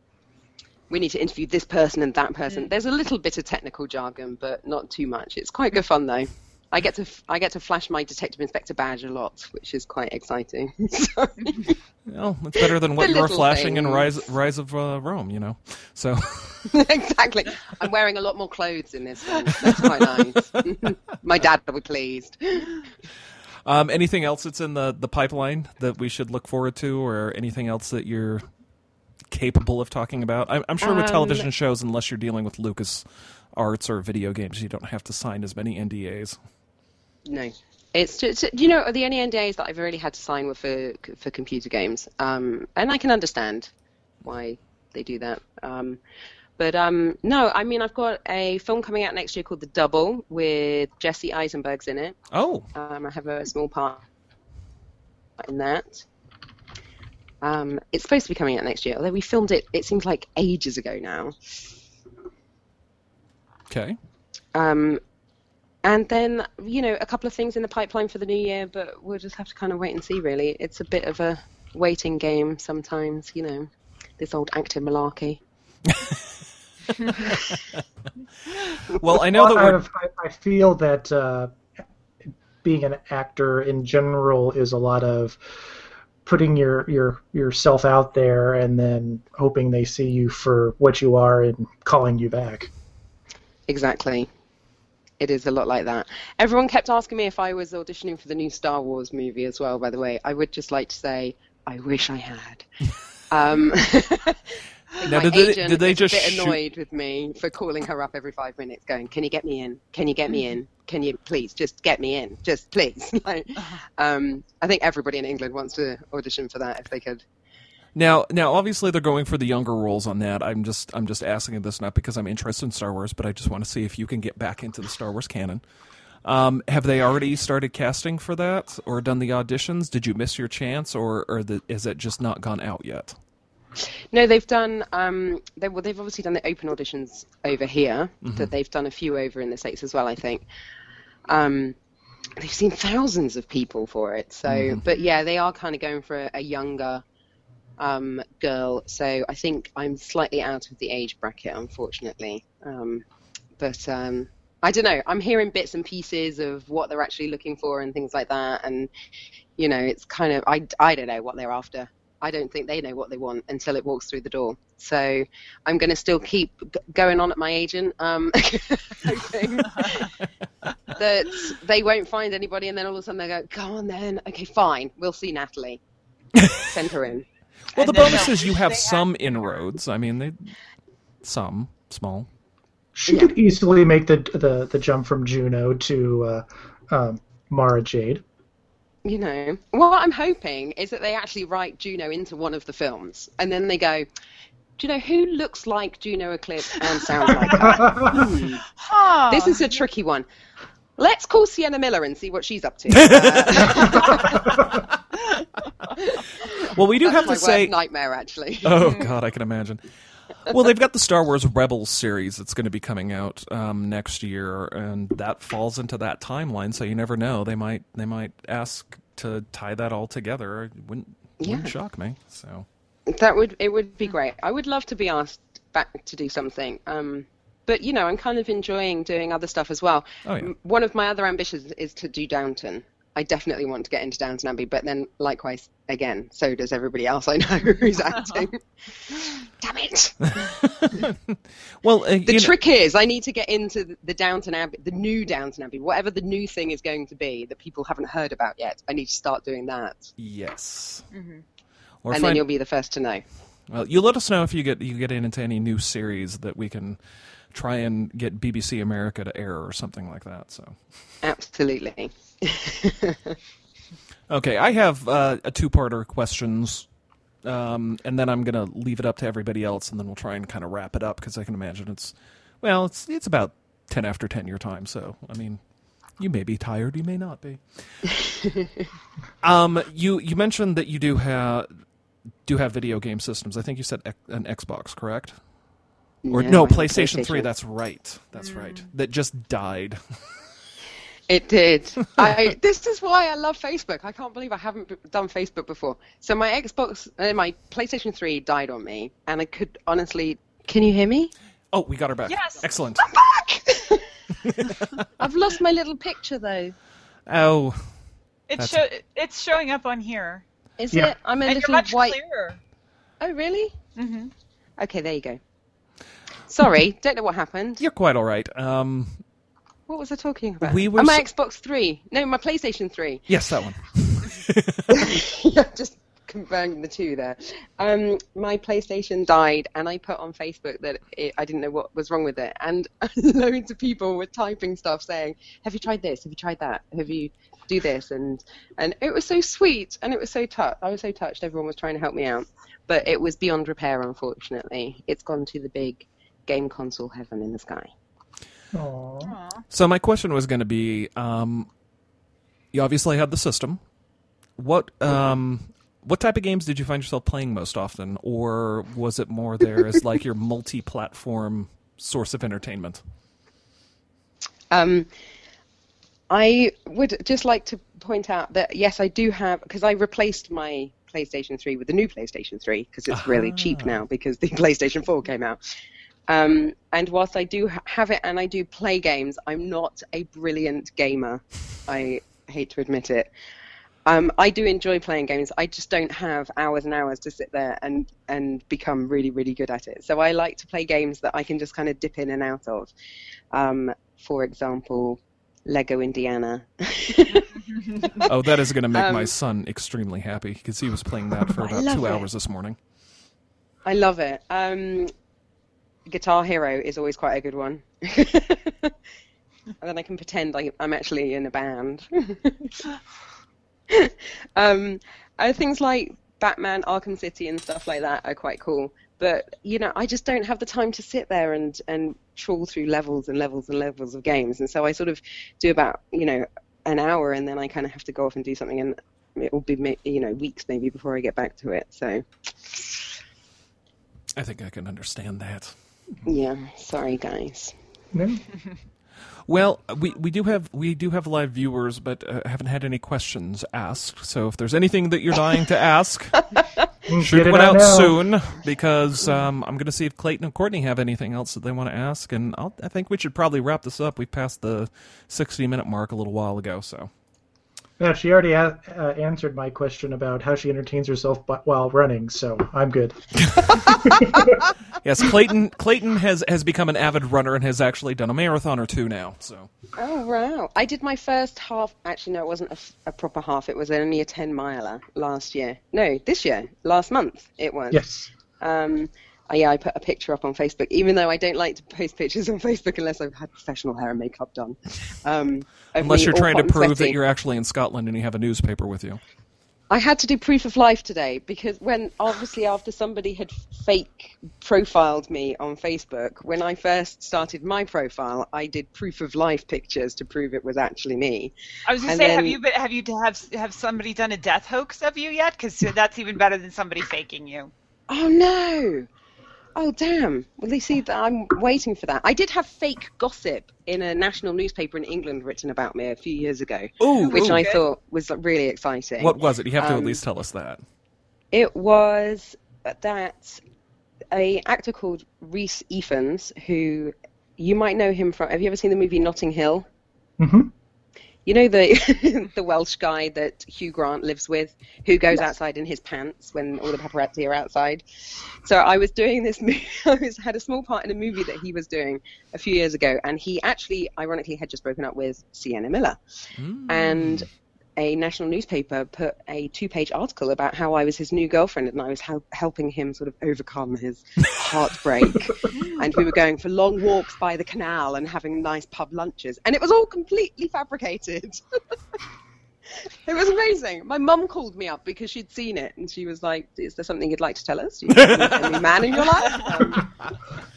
Speaker 7: We need to interview this person and that person. There's a little bit of technical jargon, but not too much. It's quite good fun though. I get to I get to flash my detective inspector badge a lot, which is quite exciting. So-
Speaker 4: Well, it's better than what you were
Speaker 7: little
Speaker 4: flashing in. Ryse Ryse of uh, Rome, you know. So
Speaker 7: exactly. I'm wearing a lot more clothes in this one. That's quite nice. my dad will be pleased.
Speaker 4: Um, anything else that's in the, the pipeline that we should look forward to, or anything else that you're capable of talking about? I'm, I'm sure with
Speaker 7: Um,
Speaker 4: television shows, unless you're dealing with Lucas Arts or video games, you don't have to sign as many NDAs.
Speaker 7: No. It's just, you know, the only NDAs that I've really had to sign were for for computer games, um, and I can understand why they do that. Um, but um, no, I mean, I've got a film coming out next year called The Double with Jesse Eisenberg's in it.
Speaker 4: Oh,
Speaker 7: Um, I have a small part in that. Um, it's supposed to be coming out next year, although we filmed it. It seems like ages ago now.
Speaker 4: okay.
Speaker 7: Um, and then, you know, a couple of things in the pipeline for the new year, but we'll just have to kind of wait and see, really. It's a bit of a waiting game sometimes, you know, this old active malarkey.
Speaker 4: Well, I know that
Speaker 5: I. I, I feel that uh, being an actor in general is a lot of putting your, your yourself out there and then hoping they see you for what you are and calling you back.
Speaker 7: Exactly. It is a lot like that. Everyone kept asking me if I was auditioning for the new Star Wars movie as well, by the way. I would just like to say, I wish I had. um,
Speaker 4: Now,
Speaker 7: my
Speaker 4: did they-
Speaker 7: agent
Speaker 4: did they just
Speaker 7: a bit
Speaker 4: shoot-
Speaker 7: annoyed with me for calling her up every five minutes, going, "Can you get me in? Can you get me in? Can you please just get me in? Just please." like, um, I think everybody in England wants to audition for that if they could.
Speaker 4: Now, now, obviously, they're going for the younger roles on that. I'm just, I'm just asking this not because I'm interested in Star Wars, but I just want to see if you can get back into the Star Wars canon. Um, have they already started casting for that, or done the auditions? Did you miss your chance, or, or the, is it just not gone out yet?
Speaker 7: No, they've done. Um, they, well, they've obviously done the open auditions over here. That they've done a few over in the states as well. I think. Um, they've seen thousands of people for it. So, but yeah, they are kind of going for a, a younger um, girl. So I think I'm slightly out of the age bracket, unfortunately. Um, but um, I don't know. I'm hearing bits and pieces of what they're actually looking for and things like that. And you know, it's kind of I, I don't know what they're after. I don't think they know what they want until it walks through the door. So I'm going to still keep g- going on at my agent, um, that they won't find anybody, and then all of a sudden they go, "Go on then, okay, fine, we'll see Natalie, send her in."
Speaker 4: Well, the bonus is you have some
Speaker 6: ask-
Speaker 4: inroads. I mean, they some small.
Speaker 5: She could easily make the the, the jump from Juno to uh, um, Mara Jade.
Speaker 7: You know, what I'm hoping is that they actually write Juno into one of the films, and then they go, "Do you know who looks like Juno Eclipse and sounds like her?" Hmm.
Speaker 6: Huh.
Speaker 7: This is a tricky one. Let's call Sienna Miller and see what she's up to. Uh,
Speaker 4: Well, we do have to say.
Speaker 7: nightmare, actually.
Speaker 4: Oh God, I can imagine. Well, they've got the Star Wars Rebels series that's going to be coming out um, next year, and that falls into that timeline. So you never know; they might they might ask to tie that all together. It wouldn't wouldn't shock me. So
Speaker 7: That would it would be great. I would love to be asked back to do something. Um, but you know, I'm kind of enjoying doing other stuff as well.
Speaker 4: Oh, yeah.
Speaker 7: One of my other ambitions is to do Downton. I definitely want to get into Downton Abbey, but then likewise, again, so does everybody else I know who's acting. Damn it!
Speaker 4: well, uh,
Speaker 7: The
Speaker 4: you know-
Speaker 7: trick is, I need to get into the- the Downton Abbey, the new Downton Abbey, whatever the new thing is going to be that people haven't heard about yet. I need to start doing that,
Speaker 4: yes.
Speaker 7: Mm-hmm. and
Speaker 4: find-
Speaker 7: then you'll be the first to know.
Speaker 4: well, you let us know if you get you get into any new series that we can try and get BBC America to air or something like that. So.
Speaker 7: Absolutely.
Speaker 4: Okay, I have uh, a two-parter questions, um, and then I'm gonna leave it up to everybody else, and then we'll try and kind of wrap it up because I can imagine it's, well, it's it's about ten after ten your time, so I mean, you may be tired, you may not be. um, you you mentioned that you do have do have video game systems. I think you said an Xbox, correct? Or
Speaker 7: No,
Speaker 4: no,
Speaker 7: I have
Speaker 4: PlayStation 3. That's right. That's right. That just died.
Speaker 7: It did. I, this is why I love Facebook. I can't believe I haven't done Facebook before. So my Xbox, uh, my PlayStation 3 died on me, and I could honestly. Can you hear me?
Speaker 4: Oh, we got her back.
Speaker 6: Yes.
Speaker 4: Excellent. Come back.
Speaker 7: I've lost my little picture though.
Speaker 4: Oh,
Speaker 6: It's
Speaker 4: That's-
Speaker 6: show, it's showing up on here,
Speaker 7: Is
Speaker 5: Yeah.
Speaker 7: it? I'm a
Speaker 6: and you're
Speaker 7: little
Speaker 6: much
Speaker 7: white.
Speaker 6: clearer.
Speaker 7: Oh, really?
Speaker 6: hmm
Speaker 7: Okay, there you go. Sorry, don't know what happened.
Speaker 4: you're quite all right. Um,
Speaker 7: What was I talking about?
Speaker 4: We were
Speaker 7: Oh, my
Speaker 4: s-
Speaker 7: Xbox 3. No, my PlayStation 3.
Speaker 4: yes, that one.
Speaker 7: yeah, just comparing the two there. Um, my PlayStation died, and I put on Facebook that it, I didn't know what was wrong with it, and loads of people were typing stuff saying, "Have you tried this? Have you tried that? Have you do this?" and and it was so sweet, and it was so touched. I was so touched. Everyone was trying to help me out, but it was beyond repair. Unfortunately, it's gone to the big game console heaven in the sky.
Speaker 5: Aw.
Speaker 4: So my question was going to be, um, you obviously had the system. What um, what type of games did you find yourself playing most often, or was it more there as like your multi-platform source of entertainment?
Speaker 7: Um, I would just like to point out that yes, I do have because I replaced my PlayStation 3 with the new PlayStation 3 because it's really cheap now because the PlayStation 4 came out. Um, and whilst I do have it and I do play games, I'm not a brilliant gamer. I hate to admit it. Um, I do enjoy playing games. I just don't have hours and hours to sit there and, and become really, really good at it. So I like to play games that I can just kind of dip in and out of. Um, for example, Lego Indiana.
Speaker 4: Oh, that is going to make my
Speaker 7: Um,
Speaker 4: son extremely happy because he was playing that for about two
Speaker 7: it.
Speaker 4: hours this morning.
Speaker 7: I love it. Um, Guitar Hero is always quite a good one. and then I can pretend I, I'm actually in a band. um, things like Batman, Arkham City, and stuff like that are quite cool. But you know, I just don't have the time to sit there and and trawl through levels and levels and levels of games. And so I sort of do about you know an hour, and then I kind of have to go off and do something, and it will be you know weeks maybe before I get back to it. So
Speaker 4: I think I can understand that.
Speaker 7: Yeah, sorry guys.
Speaker 5: No?
Speaker 4: Well, we, we do have we do have live viewers, but uh, haven't had any questions asked. So if there's anything that you're dying to ask, shoot
Speaker 5: Get it
Speaker 4: one
Speaker 5: out
Speaker 4: out
Speaker 5: now.
Speaker 4: soon because um, I'm going to see if Clayton and Courtney have anything else that they want to ask, and I'll, I think we should probably wrap this up. We passed the 60 minute mark a little while ago, so
Speaker 5: Yeah, she already a- uh, answered my question about how she entertains herself bu- while running, so I'm good.
Speaker 4: yes, Clayton Clayton has has become an avid runner and has actually done a marathon or two now. So
Speaker 7: Oh wow! I did my first half. Actually, no, it wasn't a, f- a proper half. It was only a ten miler last year. No, this year, last month it was.
Speaker 5: Yes.
Speaker 7: Um, uh, yeah, I put a picture up on Facebook, even though I don't like to post pictures on Facebook unless I've had professional hair and makeup done. Um,
Speaker 4: unless you're trying to
Speaker 7: hot and
Speaker 4: prove that you're actually in Scotland and you have a newspaper with you.
Speaker 7: I had to do proof of life today because when obviously after somebody had fake profiled me on Facebook, when I first started my profile, I did proof of life pictures to prove it was actually me.
Speaker 6: I was gonna
Speaker 7: And
Speaker 6: say, have you been, have you have have somebody done a death hoax of you yet? Because that's even better than somebody faking you.
Speaker 7: Oh no! Oh damn! Well, they see that I'm waiting for that. I did have fake gossip in a national newspaper in England written about me a few years ago,
Speaker 4: Ooh,
Speaker 7: which
Speaker 4: ooh.
Speaker 7: I
Speaker 6: good.
Speaker 7: thought was really exciting.
Speaker 4: What was it? You have to at
Speaker 7: Um,
Speaker 4: least tell us that.
Speaker 7: It was that a actor called Rhys Ifans, who you might know him from. Have you ever seen the movie Notting Hill?
Speaker 5: hmm
Speaker 7: You know the the Welsh guy that Hugh Grant lives with, who goes outside in his pants when all the paparazzi are outside. So I was doing this. mo- I was had a small part in a movie that he was doing a few years ago, and he actually, ironically, had just broken up with Sienna Miller, hmm. and a national newspaper put a two-page article about how I was his new girlfriend and I was hel- helping him sort of overcome his heartbreak. and we were going for long walks by the canal and having nice pub lunches, and it was all completely fabricated. It was amazing. My mum called me up because she'd seen it, and she was like, "Is there something you'd like to tell us? Do you have any man in your life?" Um,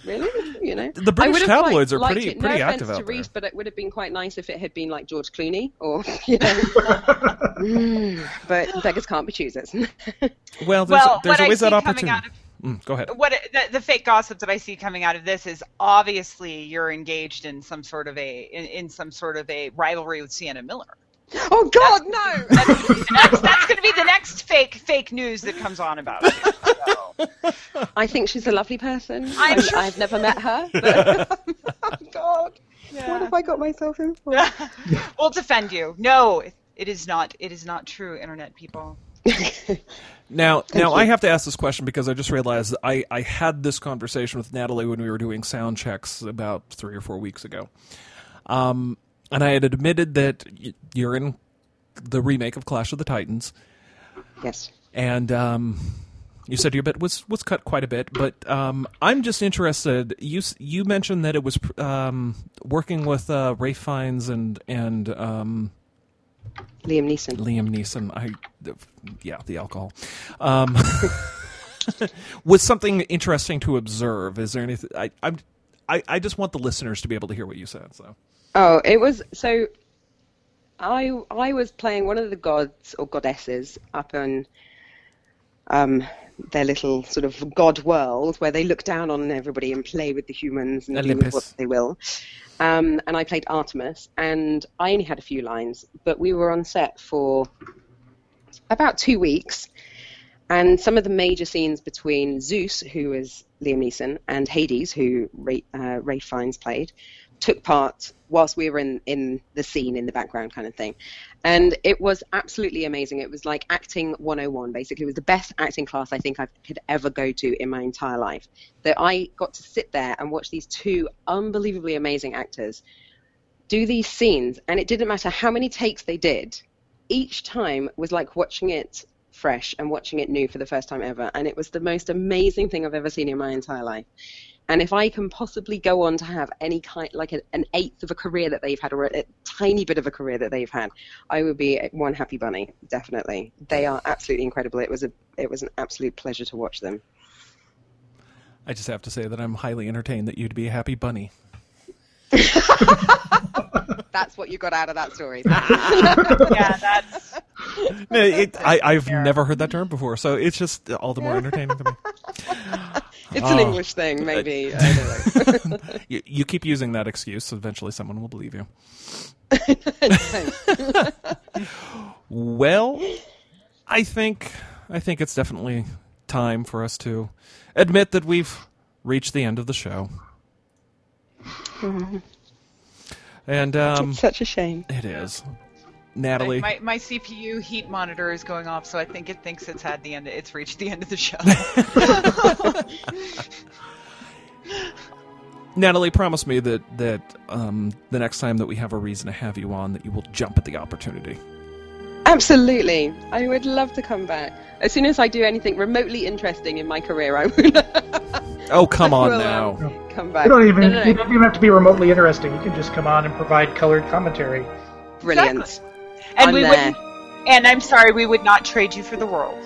Speaker 7: really? You know,
Speaker 4: The British tabloids are pretty-
Speaker 7: it.
Speaker 4: pretty
Speaker 7: no
Speaker 4: active
Speaker 7: offense
Speaker 4: out
Speaker 7: to Rhys,
Speaker 4: there.
Speaker 7: but it would have been quite nice if it had been like George Clooney, or you know. Mm, but beggars can't be choosers.
Speaker 4: Well, there's,
Speaker 6: well,
Speaker 4: there's
Speaker 6: what I
Speaker 4: always that
Speaker 6: coming
Speaker 4: opportunity. Mm, go ahead.
Speaker 6: what the, the fake gossip that I see coming out of this is obviously you're engaged in some sort of a in, in some sort of a rivalry with Sienna Miller.
Speaker 7: Oh God, no!
Speaker 6: That's, that's, that's going to be the next fake fake news that comes on about it. So,
Speaker 7: I think she's a lovely person.
Speaker 6: I'm
Speaker 7: I'm-
Speaker 6: sure-
Speaker 7: I've never met her. But, oh God, what have I got myself in for?
Speaker 6: we'll defend you. No, it is not. It is not true, internet people.
Speaker 4: Now, now I have to ask this question because I just realized I, I had this conversation with Natalie when we were doing sound checks about three or four weeks ago, um, and I had admitted that you're in the remake of Clash of the Titans,
Speaker 7: yes.
Speaker 4: and um, you said your bit was was cut quite a bit. But um, I'm just interested. You you mentioned that it was um, working with uh, Ralph Fiennes and and um,
Speaker 7: Liam Neeson.
Speaker 4: Liam Neeson. I, yeah, the alcohol. Um, was something interesting to observe? Is there anything? I, I'm, I, I just want the listeners to be able to hear what you said. So,
Speaker 7: Oh, it was so. I I was playing one of the gods or goddesses up in um, their little sort of god world where they look down on everybody and play with the humans and do with what they will. Um, and I played Artemis, and I only had a few lines, but we were on set for about two weeks. And some of the major scenes between Zeus, who was Liam Neeson, and Hades, who Ralph, uh, Ralph Fiennes played, took part whilst we were in, in the scene in the background kind of thing. And it was absolutely amazing. It was like acting 101, basically. It was the best acting class I think I could ever go to in my entire life. That I got to sit there and watch these two unbelievably amazing actors do these scenes, and it didn't matter how many takes they did. Each time was like watching it fresh and watching it new for the first time ever, and it was the most amazing thing I've ever seen in my entire life. And if I can possibly go on to have any kind, like a, an eighth of a career that they've had, or a, a tiny bit of a career that they've had, I would be one happy bunny. Definitely, they are absolutely incredible. It was a, it was an absolute pleasure to watch them.
Speaker 4: I just have to say that I'm highly entertained that you'd be a happy bunny.
Speaker 7: That's what you got out of that story.
Speaker 6: Yeah, that's
Speaker 4: No, it, I, I've never heard that term before, so it's just all the more entertaining to me.
Speaker 7: it's an
Speaker 4: Oh.
Speaker 7: English thing, uh, maybe. I don't.
Speaker 4: You, you keep using that excuse, so eventually someone will believe you. Well, I think I think it's definitely time for us to admit that we've reached the end of the show. Mm-hmm. And um,
Speaker 7: it's such a shame.
Speaker 4: it is. Natalie,
Speaker 6: my, my CPU heat monitor is going off, so I think it thinks it's had the end. It's reached the end of the show.
Speaker 4: Natalie, promise me that that um, the next time that we have a reason to have you on, that you will jump at the opportunity.
Speaker 7: Absolutely. I would love to come back. As soon as I do anything remotely interesting in my career, I will
Speaker 4: Oh, come on now.
Speaker 7: um, come back.
Speaker 5: You don't even
Speaker 7: No, no, no.
Speaker 5: you don't even have to be remotely interesting. You can just come on and provide colored commentary.
Speaker 7: Brilliant.
Speaker 6: And
Speaker 7: I'm
Speaker 6: we
Speaker 7: there.
Speaker 6: wouldn't. And I'm sorry, we would not trade you for the world.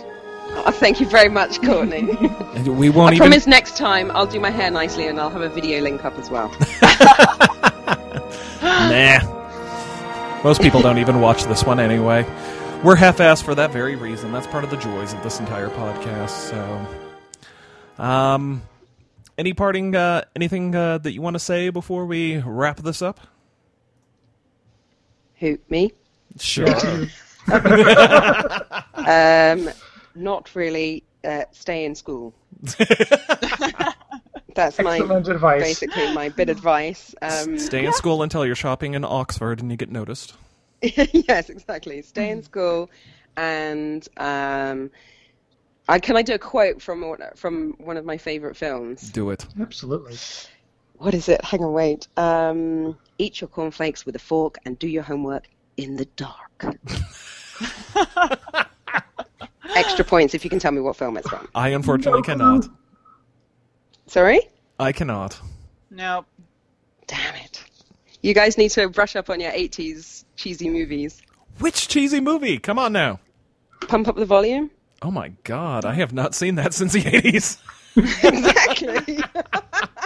Speaker 7: Oh, thank you very much, Courtney.
Speaker 4: We won't
Speaker 7: I
Speaker 4: even.
Speaker 7: promise next time I'll do my hair nicely and I'll have a video link up as well.
Speaker 4: Nah. Most people don't even watch this one anyway. We're half-assed for that very reason. That's part of the joys of this entire podcast. So, um, any parting, uh, anything uh, that you want to say before we wrap this up?
Speaker 7: Who? Me?
Speaker 4: Sure.
Speaker 7: Um, not really. Uh, stay in school. That's my
Speaker 5: advice.
Speaker 7: basically my bit advice. Um,
Speaker 4: Stay in school until you're shopping in Oxford and you get noticed.
Speaker 7: yes, exactly. Stay in school, and um, I can I do a quote from one- from one of my favorite films.
Speaker 4: Do it.
Speaker 5: Absolutely.
Speaker 7: What is it? Hang on, wait. Um, eat your cornflakes with a fork and do your homework in the dark. Extra points if you can tell me what film it's from.
Speaker 4: I unfortunately cannot.
Speaker 7: Sorry?
Speaker 4: I cannot.
Speaker 6: Nope.
Speaker 7: Damn it. You guys need to brush up on your 80s cheesy movies.
Speaker 4: Which cheesy movie? Come on now.
Speaker 7: Pump up the volume.
Speaker 4: Oh my god, I have not seen that since the 80s.
Speaker 7: exactly.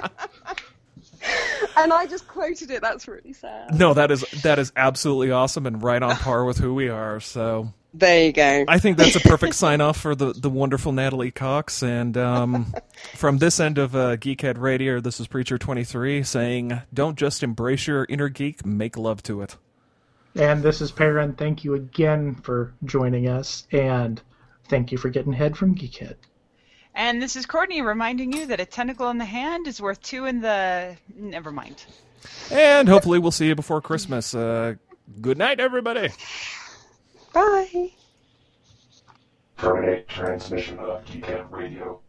Speaker 7: and I just quoted it. That's really sad.
Speaker 4: No, that is that is absolutely awesome and right on par with who we are. So
Speaker 7: There you go.
Speaker 4: I think that's a perfect sign off for the, the wonderful Natalie Cox. And um, from this end of uh, Geekhead Radio, this is Preacher twenty three saying, "Don't just embrace your inner geek, make love to it."
Speaker 5: And this is Perrin. Thank you again for joining us, and thank you for getting head from Geekhead.
Speaker 6: And this is Courtney reminding you that a tentacle in the hand is worth two in the. Never mind.
Speaker 4: And hopefully, we'll see you before Christmas. Uh, good night, everybody.
Speaker 7: Bye.
Speaker 3: Terminate transmission of Geekhead Radio.